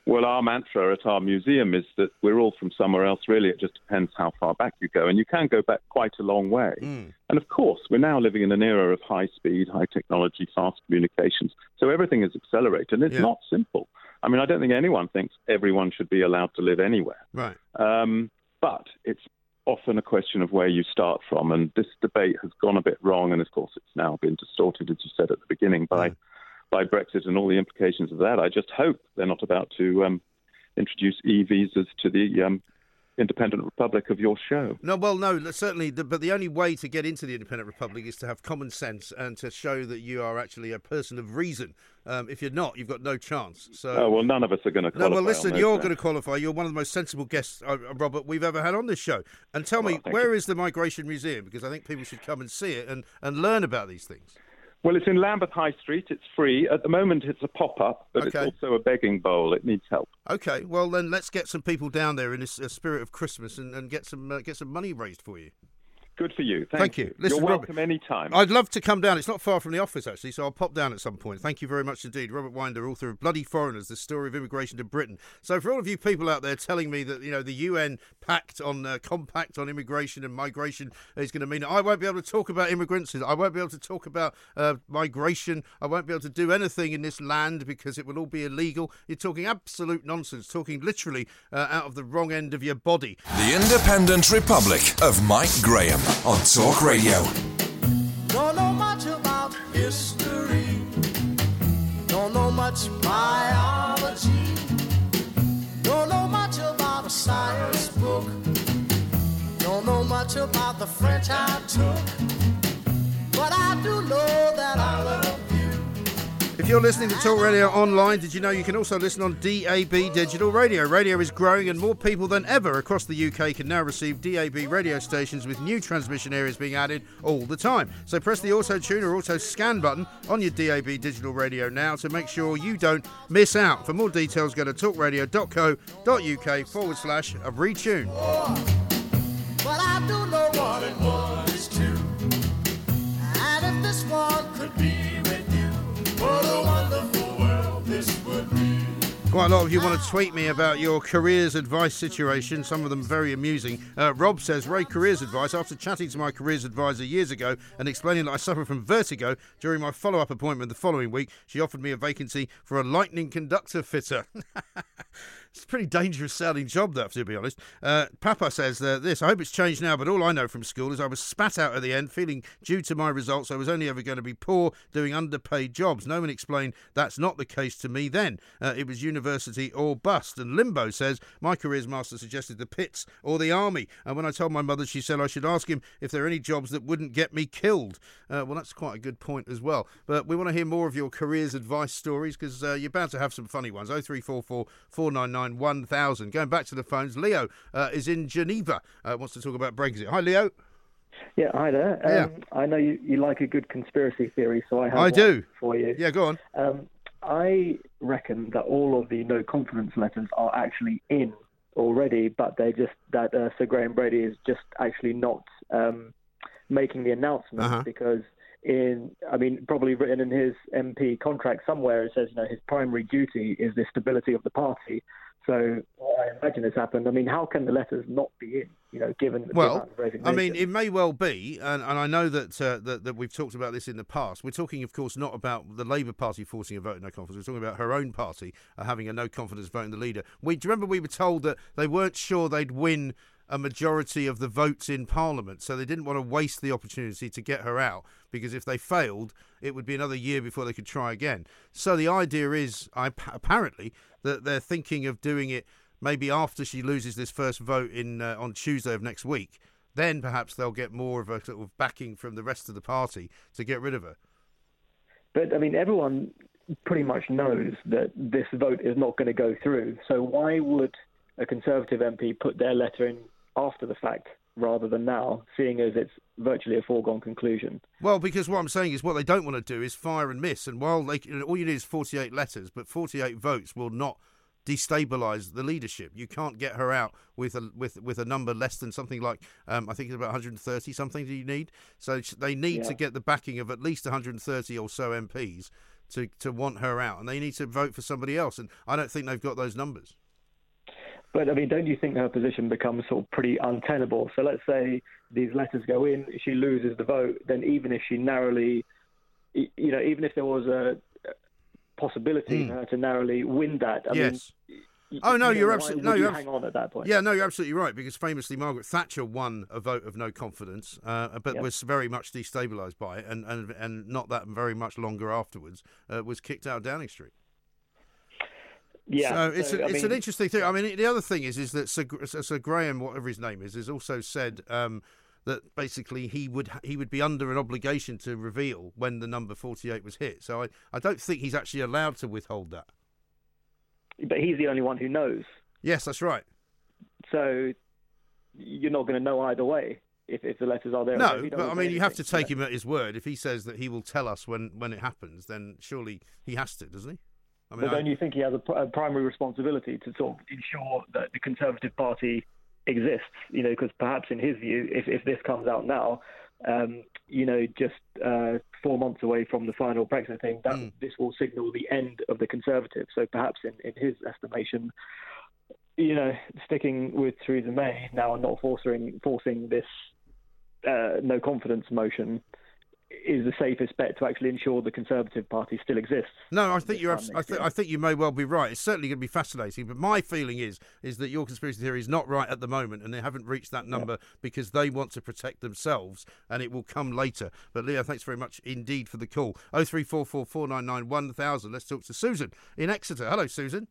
Well, our mantra at our museum is that we're all from somewhere else, really. It just depends how far back you go. And you can go back quite a long way. And of course, we're now living in an era of high speed, high technology, fast communications. So everything is accelerated. And it's Yeah. not simple. I mean, I don't think anyone thinks everyone should be allowed to live anywhere. Right. Um, but it's often a question of where you start from. And this debate has gone a bit wrong. And of course, it's now been distorted, as you said at the beginning, by, by Brexit and all the implications of that. I just hope they're not about to um, introduce e visas to the um, independent republic of your show. No, well, no, certainly. The, but the only way to get into the independent republic is to have common sense and to show that you are actually a person of reason. Um, if you're not, you've got no chance. So. Oh, well, none of us are going to No, well, listen, you're going to qualify. You're one of the most sensible guests, uh, Robert, we've ever had on this show. And tell me, Well, thank where you. is the Migration Museum? Because I think people should come and see it and, and learn about these things. Well, it's in Lambeth High Street. It's free. At the moment, it's a pop up, but Okay. it's also a begging bowl. It needs help. Okay, well then let's get some people down there in this uh, spirit of Christmas and, and get some uh, get some money raised for you. Good for you. Thank you. Listen, You're Robert- welcome anytime. I'd love to come down. It's not far from the office, actually, so I'll pop down at some point. Thank you very much indeed. Robert Winder, author of Bloody Foreigners, The Story of Immigration to Britain. So, for all of you people out there telling me that, you know, the UN pact on, uh, compact on immigration and migration is going to mean that I won't be able to talk about immigrants, I won't be able to talk about uh, migration, I won't be able to do anything in this land because it will all be illegal, you're talking absolute nonsense, talking literally uh, out of the wrong end of your body. The Independent Republic of Mike Graham on Talk Radio. Don't know much about history. Don't know much biology. Don't know much about a science book. Don't know much about the French I took. You're listening to Talk Radio online, did you know you can also listen on DAB digital radio? Radio is growing, and more people than ever across the UK can now receive DAB radio stations with new transmission areas being added all the time. So press the auto tune or auto scan button on your DAB digital radio now to make sure you don't miss out. For more details, go to talkradio.co.uk forward slash retune. Quite a lot of you want to tweet me about your careers advice situation, some of them very amusing. Uh, Rob says, Ray, careers advice. After chatting to my careers advisor years ago and explaining that I suffer from vertigo, during my follow up appointment the following week, she offered me a vacancy for a lightning conductor fitter. *laughs* It's a pretty dangerous sounding job, that, to be honest. Uh, Papa says uh, this I hope it's changed now, but all I know from school is I was spat out at the end, feeling due to my results I was only ever going to be poor doing underpaid jobs. No one explained that's not the case to me then. Uh, it was university or bust. And Limbo says my careers master suggested the pits or the army. And when I told my mother, she said I should ask him if there are any jobs that wouldn't get me killed. Uh, well, that's quite a good point as well. But we want to hear more of your careers advice stories because uh, you're bound to have some funny ones. 0344 499 1000. Going back to the phones, Leo uh, is in Geneva, uh, wants to talk about Brexit. Hi, Leo. Yeah, hi there. Um, I know you, you like a good conspiracy theory, so I have I one do. for you. Yeah, go on. Um, I reckon that all of the no confidence letters are actually in already, but they just that uh, Sir Graham Brady is just actually not um, making the announcement Uh-huh. because in I mean probably written in his MP contract somewhere it says you know his primary duty is the stability of the party, So I imagine it's happened. I mean, how can the letters not be in? You know, given the Well, amount of I mean, it may well be, and, and I know that, uh, that that we've talked about this in the past. We're talking, of course, not about the Labour Party forcing a vote in no confidence. We're talking about her own party uh, having a no confidence vote in the leader. We do you remember we were told that they weren't sure they'd win a majority of the votes in Parliament, so they didn't want to waste the opportunity to get her out because if they failed, it would be another year before they could try again. So the idea is, apparently, that they're thinking of doing it maybe after she loses this first vote in uh, on Tuesday of next week. Then perhaps they'll get more of a sort of backing from the rest of the party to get rid of her. But I mean, everyone pretty much knows that this vote is not going to go through. So why would a Conservative MP put their letter in after the fact rather than now, seeing as it's virtually a foregone conclusion? Well, because what I'm saying is what they don't want to do is fire and miss. And while they, all you need is 48 letters, but 48 votes will not destabilise the leadership. You can't get her out with a with with a number less than something like um, I think it's about 130 something. Do you need? So they need Yeah. to get the backing of at least 130 or so MPs to to want her out, and they need to vote for somebody else. And I don't think they've got those numbers. But I mean, don't you think her position becomes sort of pretty untenable? So let's say these letters go in, she loses the vote, then even if she narrowly, you know, even if there was a possibility for her to narrowly win that, I yes. mean, Oh no, you know, why absolutely no, you hang on at that point. Yeah, no, you're absolutely right because famously Margaret Thatcher won a vote of no confidence, uh, but Yep. was very much destabilised by it, and, and and not that very much longer afterwards uh, was kicked out of Downing Street. Yeah, so it's so, a, it's an interesting thing. I mean, the other thing is is that Sir, Sir Graham, whatever his name is, has also said um, that basically he would he would be under an obligation to reveal when the number forty eight was hit. So I, I don't think he's actually allowed to withhold that. But he's the only one who knows. Yes, that's right. So you're not going to know either way if, if the letters are there. No, but I mean, you have to take him at his word. If he says that he will tell us when, when it happens, then surely he has to, doesn't he? I mean, but don't you think he has a, a primary responsibility to sort of ensure that the Conservative Party exists? You know, because perhaps in his view, if, if this comes out now, um, you know, just uh, four months away from the final Brexit thing, that Hmm. this will signal the end of the Conservatives. So perhaps in, in his estimation, you know, sticking with Theresa May now and not forcing forcing this uh, no confidence motion is the safest bet to actually ensure the Conservative Party still exists. No, I think you're. I, th- I think you may well be right. It's certainly going to be fascinating. But my feeling is is that your conspiracy theory is not right at the moment, and they haven't reached that number because they want to protect themselves, and it will come later. But Leo, thanks very much indeed for the call. Oh three four four four nine nine one thousand. Let's talk to Susan in Exeter. Hello, Susan.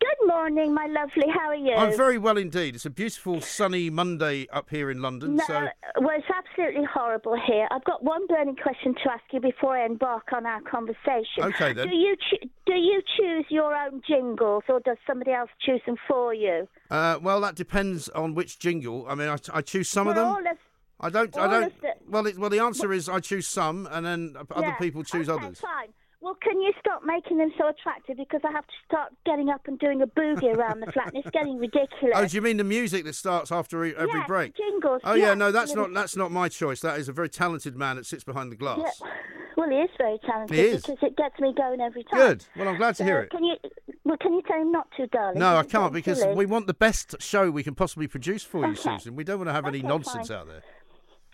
Good morning, my lovely. How are you? I'm very well indeed. It's a beautiful sunny Monday up here in London. No, So well, it's absolutely horrible here. I've got one burning question to ask you before I embark on our conversation. Okay, then. Do you choo- do you choose your own jingles, or does somebody else choose them for you? Uh, well, that depends on which jingle. I mean, I, I choose some of Well, them. all of- I don't. I don't. the- Well, it, well, the answer is I choose some, and then other Yeah, people choose okay, others. Fine. Well, can you stop making them so attractive? Because I have to start getting up and doing a boogie around the flat, and it's getting ridiculous. Oh, do you mean the music that starts after e- every Yes, break? jingles, Oh yeah, yeah, no, that's not that's not my choice. That is a very talented man that sits behind the glass. Yeah. Well, he is very talented He is. because it gets me going every time. Good. Well, I'm glad to So hear it. Can you? Well, can you tell him not to, darling? No, I can't because silly. we want the best show we can possibly produce for you, Okay. Susan. We don't want to have any nonsense fine. out there.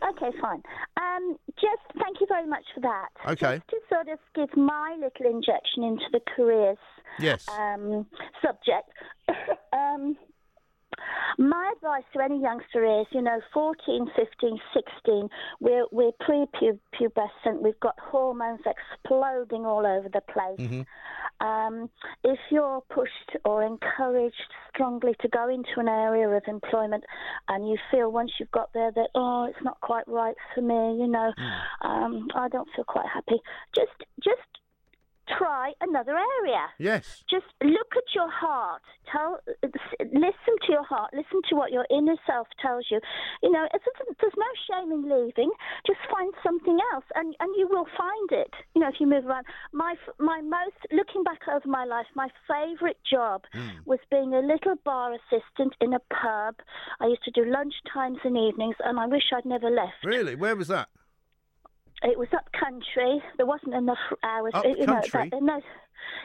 Okay, fine. Um, just thank you very much for that. Okay. Just to sort of give my little injection into the careers Yes. um, subject. *laughs* um, my advice to any youngster is, you know, 14, 15, 16, we're, we're pre-pubescent, we've got hormones exploding all over the place. Mm-hmm. Um, if you're pushed or encouraged strongly to go into an area of employment and you feel once you've got there that, oh, it's not quite right for me, you know, um, I don't feel quite happy, just, just try another area. Yes. Just look at your heart. Tell, listen to your heart. Listen to what your inner self tells you. You know, it's, it's, there's no shame in leaving. Just find something else, and and you will find it. You know, if you move around. My my most looking back over my life, my favourite job hmm. was being a little bar assistant in a pub. I used to do lunch times and evenings, and I wish I'd never left. Really? Where was that? It was up country. There wasn't enough hours. Up you know, country? no,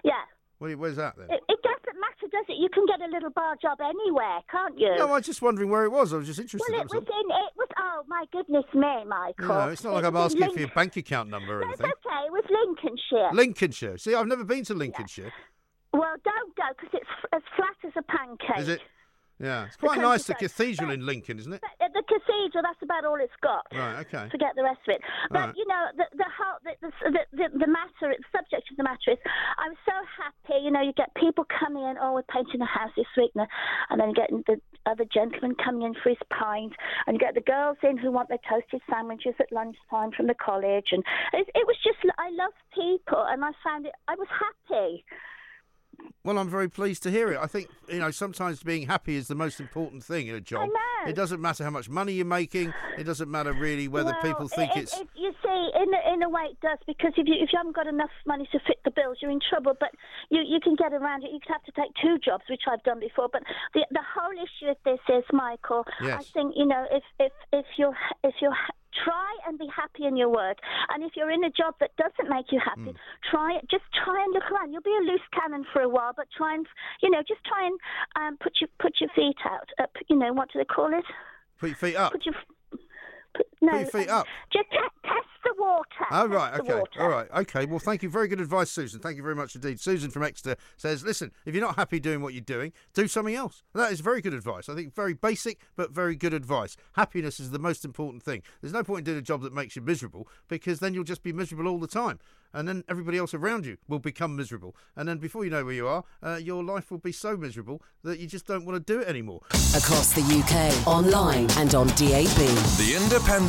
yeah. Where, where's that then? It, it doesn't matter, does it? You can get a little bar job anywhere, can't you? No, I was just wondering where it was. I was just interested. well, it was in. It was. Oh my goodness me, Michael. Know, it's not like I'm asking for your bank account number or No, it's anything. okay. It was Lincolnshire. Lincolnshire. See, I've never been to Lincolnshire. well, don't go because it's f- as flat as a pancake. Is it? Yeah, it's quite nice. The cathedral in Lincoln, isn't it? Uh, the cathedral, that's about all it's got. Right. Okay. Forget the rest of it. But Right. you know, the the whole the, the, the, the matter, the subject of the matter is, I'm so happy. You know, you get people coming in. Oh, we're painting a house this week, and and then getting the other gentleman coming in for his pint, and you get the girls in who want their toasted sandwiches at lunchtime from the college, and it, it was just I love people, and I found it. I was happy. Well, I'm very pleased to hear it. I think you know sometimes being happy is the most important thing in a job. It doesn't matter how much money you're making. It doesn't matter really whether Well, people think it, it's. It, you see, in a, in a way, it does because if you if you haven't got enough money to fit the bills, you're in trouble. But you you can get around it. You could have to take two jobs, which I've done before. But the the whole issue of this is, Michael. Yes. I think you know if if if you're if you're try and be happy in your work. And if you're in a job that doesn't make you happy try it just try and look around. You'll be a loose cannon for a while but try and you know just try and um, put your put your feet out up you know what do they call it? Put your feet up. put your put, no, Put your feet up. Just te- test the water. Oh, right, okay. water. All right, okay. Well, thank you. Very good advice, Susan. Thank you very much indeed. Susan from Exeter says, listen, if you're not happy doing what you're doing, do something else. That is very good advice. I think very basic, but very good advice. Happiness is the most important thing. There's no point in doing a job that makes you miserable because then you'll just be miserable all the time. And then everybody else around you will become miserable. And then before you know where you are, uh, your life will be so miserable that you just don't want to do it anymore. Across the UK, online and on DAB. The Independent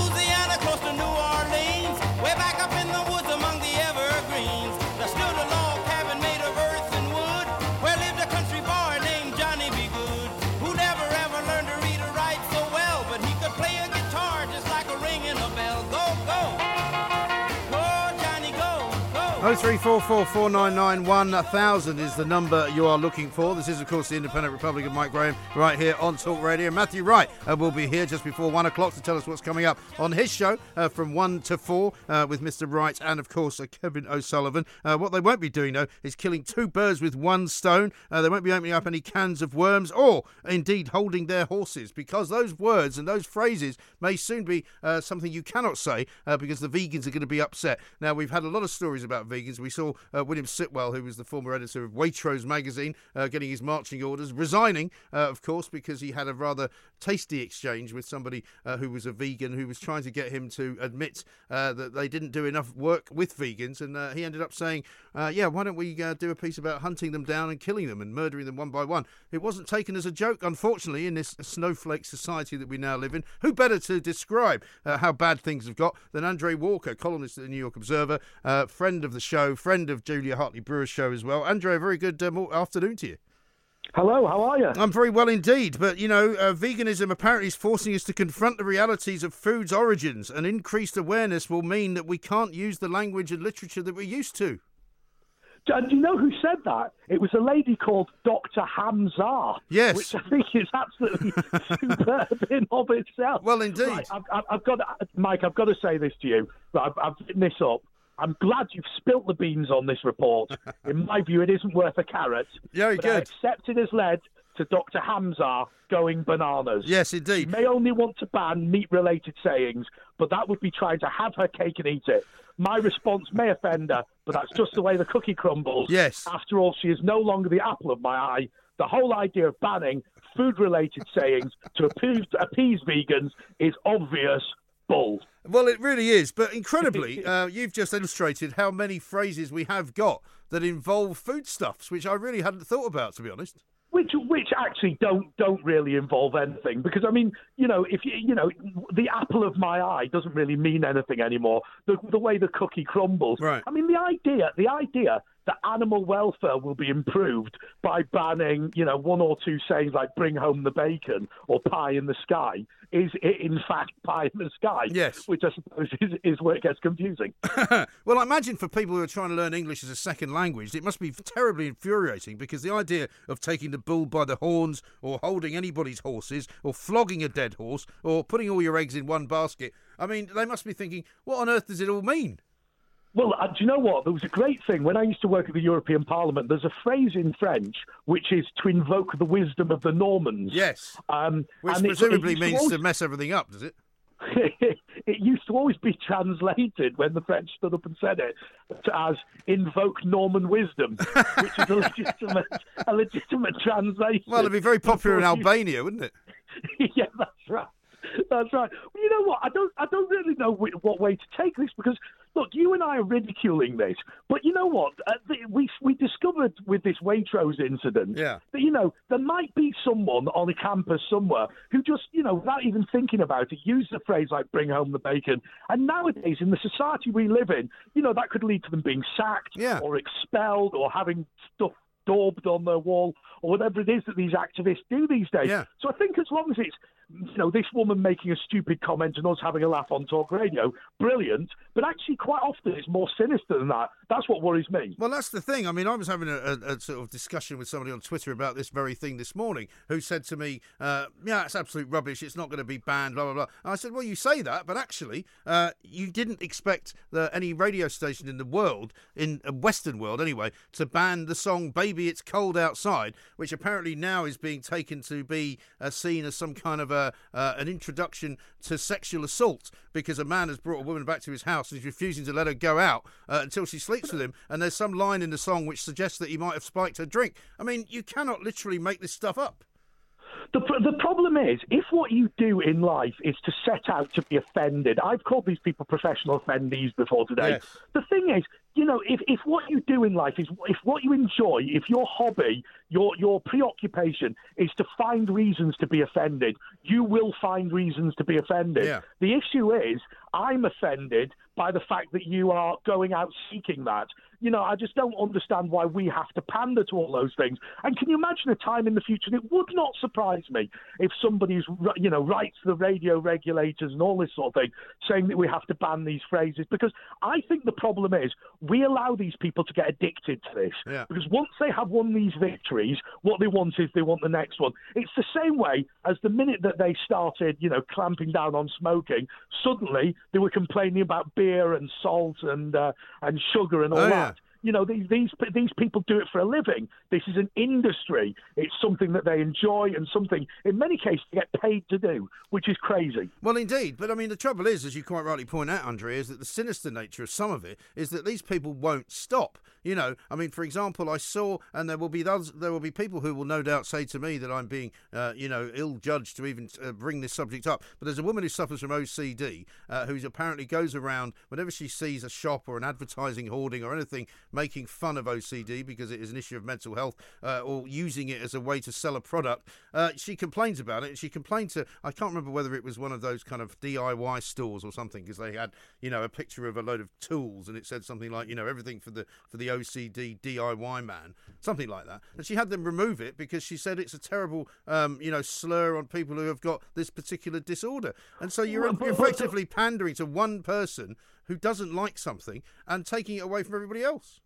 03444991000 is the number you are looking for. This is, of course, the Independent Republic of Mike Graham right here on Talk Radio. Matthew Wright uh, will be here just before one o'clock to tell us what's coming up on his show uh, from one to four uh, with Mr. Wright and, of course, uh, Kevin O'Sullivan. Uh, what they won't be doing, though, is killing two birds with one stone. Uh, they won't be opening up any cans of worms or, indeed, holding their horses because those words and those phrases may soon be something you cannot say because the vegans are going to be upset. Now, we've had a lot of stories about vegans. We saw uh, William Sitwell, who was the former editor of Waitrose magazine, uh, getting his marching orders, resigning, uh, of course, because he had a rather tasty exchange with somebody uh, who was a vegan who was trying to get him to admit uh, that they didn't do enough work with vegans. And he ended up saying, Yeah, why don't we do a piece about hunting them down and killing them and murdering them one by one? It wasn't taken as a joke, unfortunately, in this snowflake society that we now live in. Who better to describe how bad things have got than Andre Walker, columnist at the New York Observer, friend of the show, friend of Julia Hartley Brewer's show as well. Andre, a very good mor- afternoon to you. Hello, how are you? I'm very well indeed, but you know, uh, veganism apparently is forcing us to confront the realities of food's origins, and increased awareness will mean that we can't use the language and literature that we're used to. And do you know who said that? It was a lady called Dr. Hamzah. Yes. Which I think is absolutely *laughs* superb in of itself. Well, indeed. Right, I've, I've, I've got to, Mike, I've got to say this to you. I've, I've written this up. I'm glad you've spilt the beans on this report. *laughs* in my view, it isn't worth a carrot. Very but I good. accept it has led to Dr. Hamzah going bananas. Yes, indeed. She may only want to ban meat-related sayings, but that would be trying to have her cake and eat it. My response may offend her, but that's just the way the cookie crumbles. Yes. After all, she is no longer the apple of my eye. The whole idea of banning food-related sayings to appease, appease vegans is obvious Well, it really is, but incredibly, *laughs* uh, you've just illustrated how many phrases we have got that involve foodstuffs, which I really hadn't thought about, to be honest. which which actually don't don't really involve anything because I mean you know if you you know the apple of my eye doesn't really mean anything anymore the the way the cookie crumbles Right. I mean the idea the idea that animal welfare will be improved by banning you know one or two sayings like bring home the bacon or pie in the sky is it in fact *laughs* pie in the sky Yes. which I suppose is, is where it gets confusing *laughs* well, I imagine for people who are trying to learn English as a second language, it must be terribly infuriating because the idea of taking the bull by the horns or holding anybody's horses or flogging a dead horse or putting all your eggs in one basket, I mean, they must be thinking, what on earth does it all mean? Well, uh, do you know what? There was a great thing when I used to work at the European Parliament. There's a phrase in French which is to invoke the wisdom of the Normans. Yes. Um, Which and it- presumably it to means always- to mess everything up, does it? *laughs* it used to always be translated when the French stood up and said it as invoke Norman wisdom, which is a *laughs* legitimate, a legitimate translation. Well, it'd be very popular in Albania, wouldn't it? *laughs* yeah, that's right. *laughs* That's right. Well, you know what? I don't. I don't really know wh- what way to take this because look, you and I are ridiculing this, but you know what? Uh, the, we we discovered with this Waitrose incident Yeah. that you know there might be someone on a campus somewhere who just you know without even thinking about it used a phrase like "bring home the bacon." And nowadays, in the society we live in, you know that could lead to them being sacked yeah. or expelled or having stuff daubed on their wall or whatever it is that these activists do these days. Yeah. So I think as long as it's you know this woman making a stupid comment and us having a laugh on talk radio, brilliant. But actually, quite often it's more sinister than that. That's what worries me. Well, that's the thing. I mean, I was having a, a, a sort of discussion with somebody on Twitter about this very thing this morning who said to me, uh, Yeah, it's absolute rubbish. It's not going to be banned, blah, blah, blah. And I said, Well, you say that, but actually, uh, you didn't expect the, any radio station in the world, in a Western world anyway, to ban the song Baby It's Cold Outside, which apparently now is being taken to be uh, seen as some kind of a, uh, an introduction to sexual assault because a man has brought a woman back to his house and he's refusing to let her go out uh, until she sleeps with him. And there's some line in the song which suggests that he might have spiked her drink. I mean, you cannot literally make this stuff up. The, the problem is, if what you do in life is to set out to be offended, I've called these people professional offendees before today. Yes. The thing is, you know, if, if what you do in life is, if what you enjoy, if your hobby, your, your preoccupation is to find reasons to be offended, you will find reasons to be offended. Yeah. The issue is, I'm offended by the fact that you are going out seeking that. You know, I just don't understand why we have to pander to all those things. And can you imagine a time in the future? And it would not surprise me if somebody's, you know, writes the radio regulators and all this sort of thing, saying that we have to ban these phrases. Because I think the problem is we allow these people to get addicted to this. Yeah. Because once they have won these victories, what they want is they want the next one. It's the same way as the minute that they started, you know, clamping down on smoking, suddenly they were complaining about beer and salt and uh, and sugar and all Oh, that. yeah. You know, these, these these people do it for a living. This is an industry. It's something that they enjoy and something, in many cases, they get paid to do, which is crazy. Well, indeed. But I mean, the trouble is, as you quite rightly point out, Andrea, is that the sinister nature of some of it is that these people won't stop. You know, I mean, for example, I saw, and there will be those, there will be people who will no doubt say to me that I'm being, uh, you know, ill judged to even uh, bring this subject up. But there's a woman who suffers from OCD, uh, who apparently goes around whenever she sees a shop or an advertising hoarding or anything making fun of OCD because it is an issue of mental health uh, or using it as a way to sell a product. Uh, she complains about it. She complained to I can't remember whether it was one of those kind of DIY stores or something because they had you know a picture of a load of tools and it said something like you know everything for the for the OCD DIY man something like that. And she had them remove it because she said it's a terrible um, you know slur on people who have got this particular disorder. And so you're, you're effectively pandering to one person who doesn't like something and taking it away from everybody else.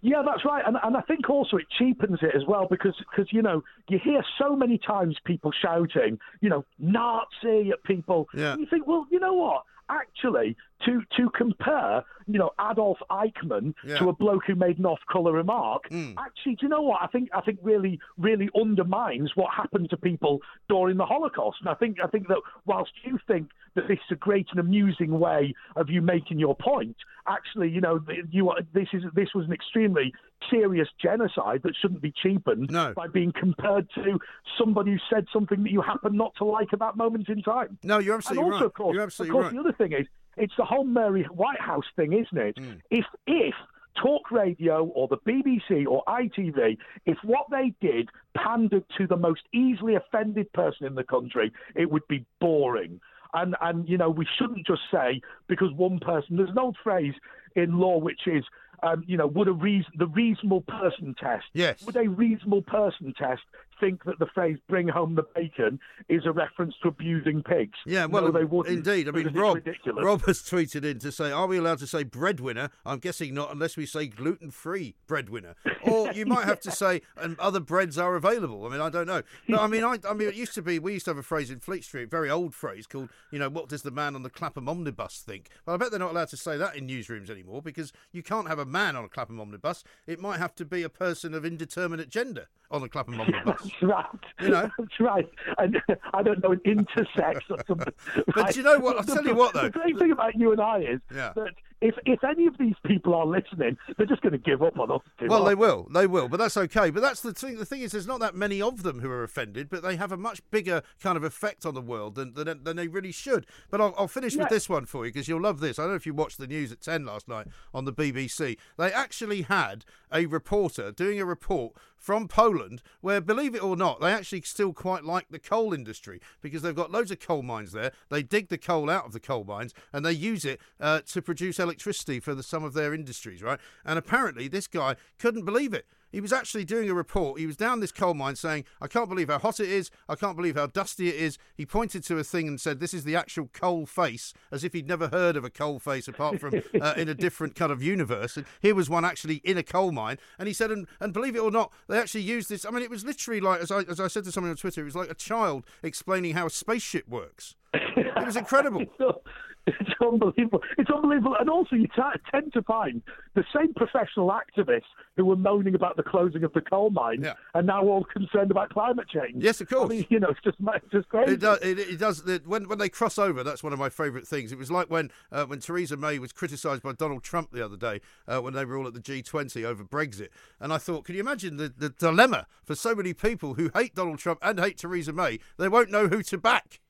Yeah, that's right, and and I think also it cheapens it as well because because you know you hear so many times people shouting, you know, Nazi at people. Yeah. And you think, well, you know what? Actually, to to compare, you know, Adolf Eichmann Yeah. to a bloke who made an off-color remark, mm. actually, do you know what? I think I think really really undermines what happened to people during the Holocaust. And I think I think that whilst you think that this is a great and amusing way of you making your point, actually, you know, you are, this is this was an extremely serious genocide that shouldn't be cheapened by being compared to somebody who said something that you happen not to like at that moment in time. No, you're absolutely and also, right. Of course, You're of course, right. the other thing is, it's the whole Mary Whitehouse thing, isn't it? Mm. If if talk radio or the BBC or ITV, if what they did pandered to the most easily offended person in the country, it would be boring. And and you know we shouldn't just say because one person. There's an old phrase in law which is. Um, you know, would a reason the reasonable person test? Yes. Would a reasonable person test think that the phrase "bring home the bacon" is a reference to abusing pigs. Yeah, well, no, they wouldn't. indeed. I mean, Rob. Rob has tweeted in to say, "Are we allowed to say breadwinner?" I'm guessing not, unless we say gluten-free breadwinner. Or you might have to *laughs* say, "and other breads are available." I mean, I don't know. But I mean, I, I mean, it used to be we used to have a phrase in Fleet Street, very old phrase called, you know, "What does the man on the Clapham omnibus think?" But I bet they're not allowed to say that in newsrooms anymore because you can't have a man on a Clapham omnibus. It might have to be a person of indeterminate gender on a Clapham omnibus. That's right. You know? That's right. And I don't know, an intersex or something. *laughs* But *laughs* do you know what? I'll tell you what, though. The great thing about you and I is Yeah. that if if any of these people are listening, they're just going to give up on us. Well, they will, they will, but that's okay. But that's the thing. The thing is, there's not that many of them who are offended, but they have a much bigger kind of effect on the world than than, than they really should. But I'll, I'll finish with this one for you because you'll love this. I don't know if you watched the news at ten last night on the BBC. They actually had a reporter doing a report from Poland, where, believe it or not, they actually still quite like the coal industry because they've got loads of coal mines there. They dig the coal out of the coal mines and they use it uh, to produce electricity for the, some of their industries, right? And apparently, this guy couldn't believe it. He was actually doing a report. He was down this coal mine saying, I can't believe how hot it is. I can't believe how dusty it is. He pointed to a thing and said, This is the actual coal face, as if he'd never heard of a coal face apart from *laughs* uh, in a different kind of universe. And here was one actually in a coal mine. And he said, and, and believe it or not, they actually used this. I mean, it was literally like, as I, as I said to someone on Twitter, it was like a child explaining how a spaceship works. It was incredible. *laughs* It's unbelievable. It's unbelievable. And also, you t- tend to find the same professional activists who were moaning about the closing of the coal mines are now all concerned about climate change. Yes, of course. I mean, you know, it's just, it's just crazy. It does. It, it does. the- When when they cross over, that's one of my favourite things. It was like when uh, when Theresa May was criticised by Donald Trump the other day uh, when they were all at the G20 over Brexit, and I thought, can you imagine the, the dilemma for so many people who hate Donald Trump and hate Theresa May? They won't know who to back.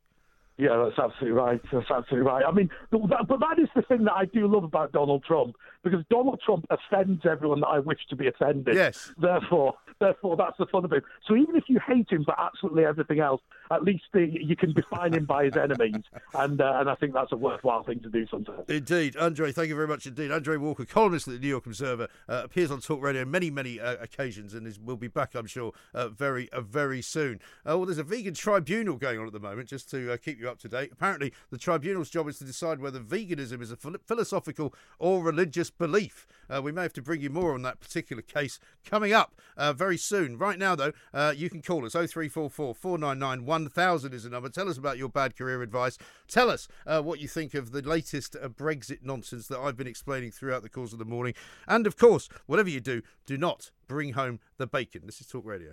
Yeah, that's absolutely right. That's absolutely right. I mean, but that, but that is the thing that I do love about Donald Trump because Donald Trump offends everyone that I wish to be offended. Yes. Therefore, therefore, that's the fun of it. So even if you hate him for absolutely everything else, at least uh, you can define him by his enemies, *laughs* and uh, and I think that's a worthwhile thing to do sometimes. Indeed, Andre, thank you very much indeed. Andre Walker, columnist at the New York Observer, uh, appears on Talk Radio on many, many uh, occasions and is, will be back, I'm sure, uh, very, uh, very soon. Uh, well, there's a vegan tribunal going on at the moment, just to uh, keep you up to date. Apparently, the tribunal's job is to decide whether veganism is a philosophical or religious belief. Uh, we may have to bring you more on that particular case coming up uh, very soon. Right now, though, uh, you can call us 0344 499 1000 is the number. Tell us about your bad career advice. Tell us uh, what you think of the latest uh, Brexit nonsense that I've been explaining throughout the course of the morning. And of course, whatever you do, do not bring home the bacon. This is Talk Radio.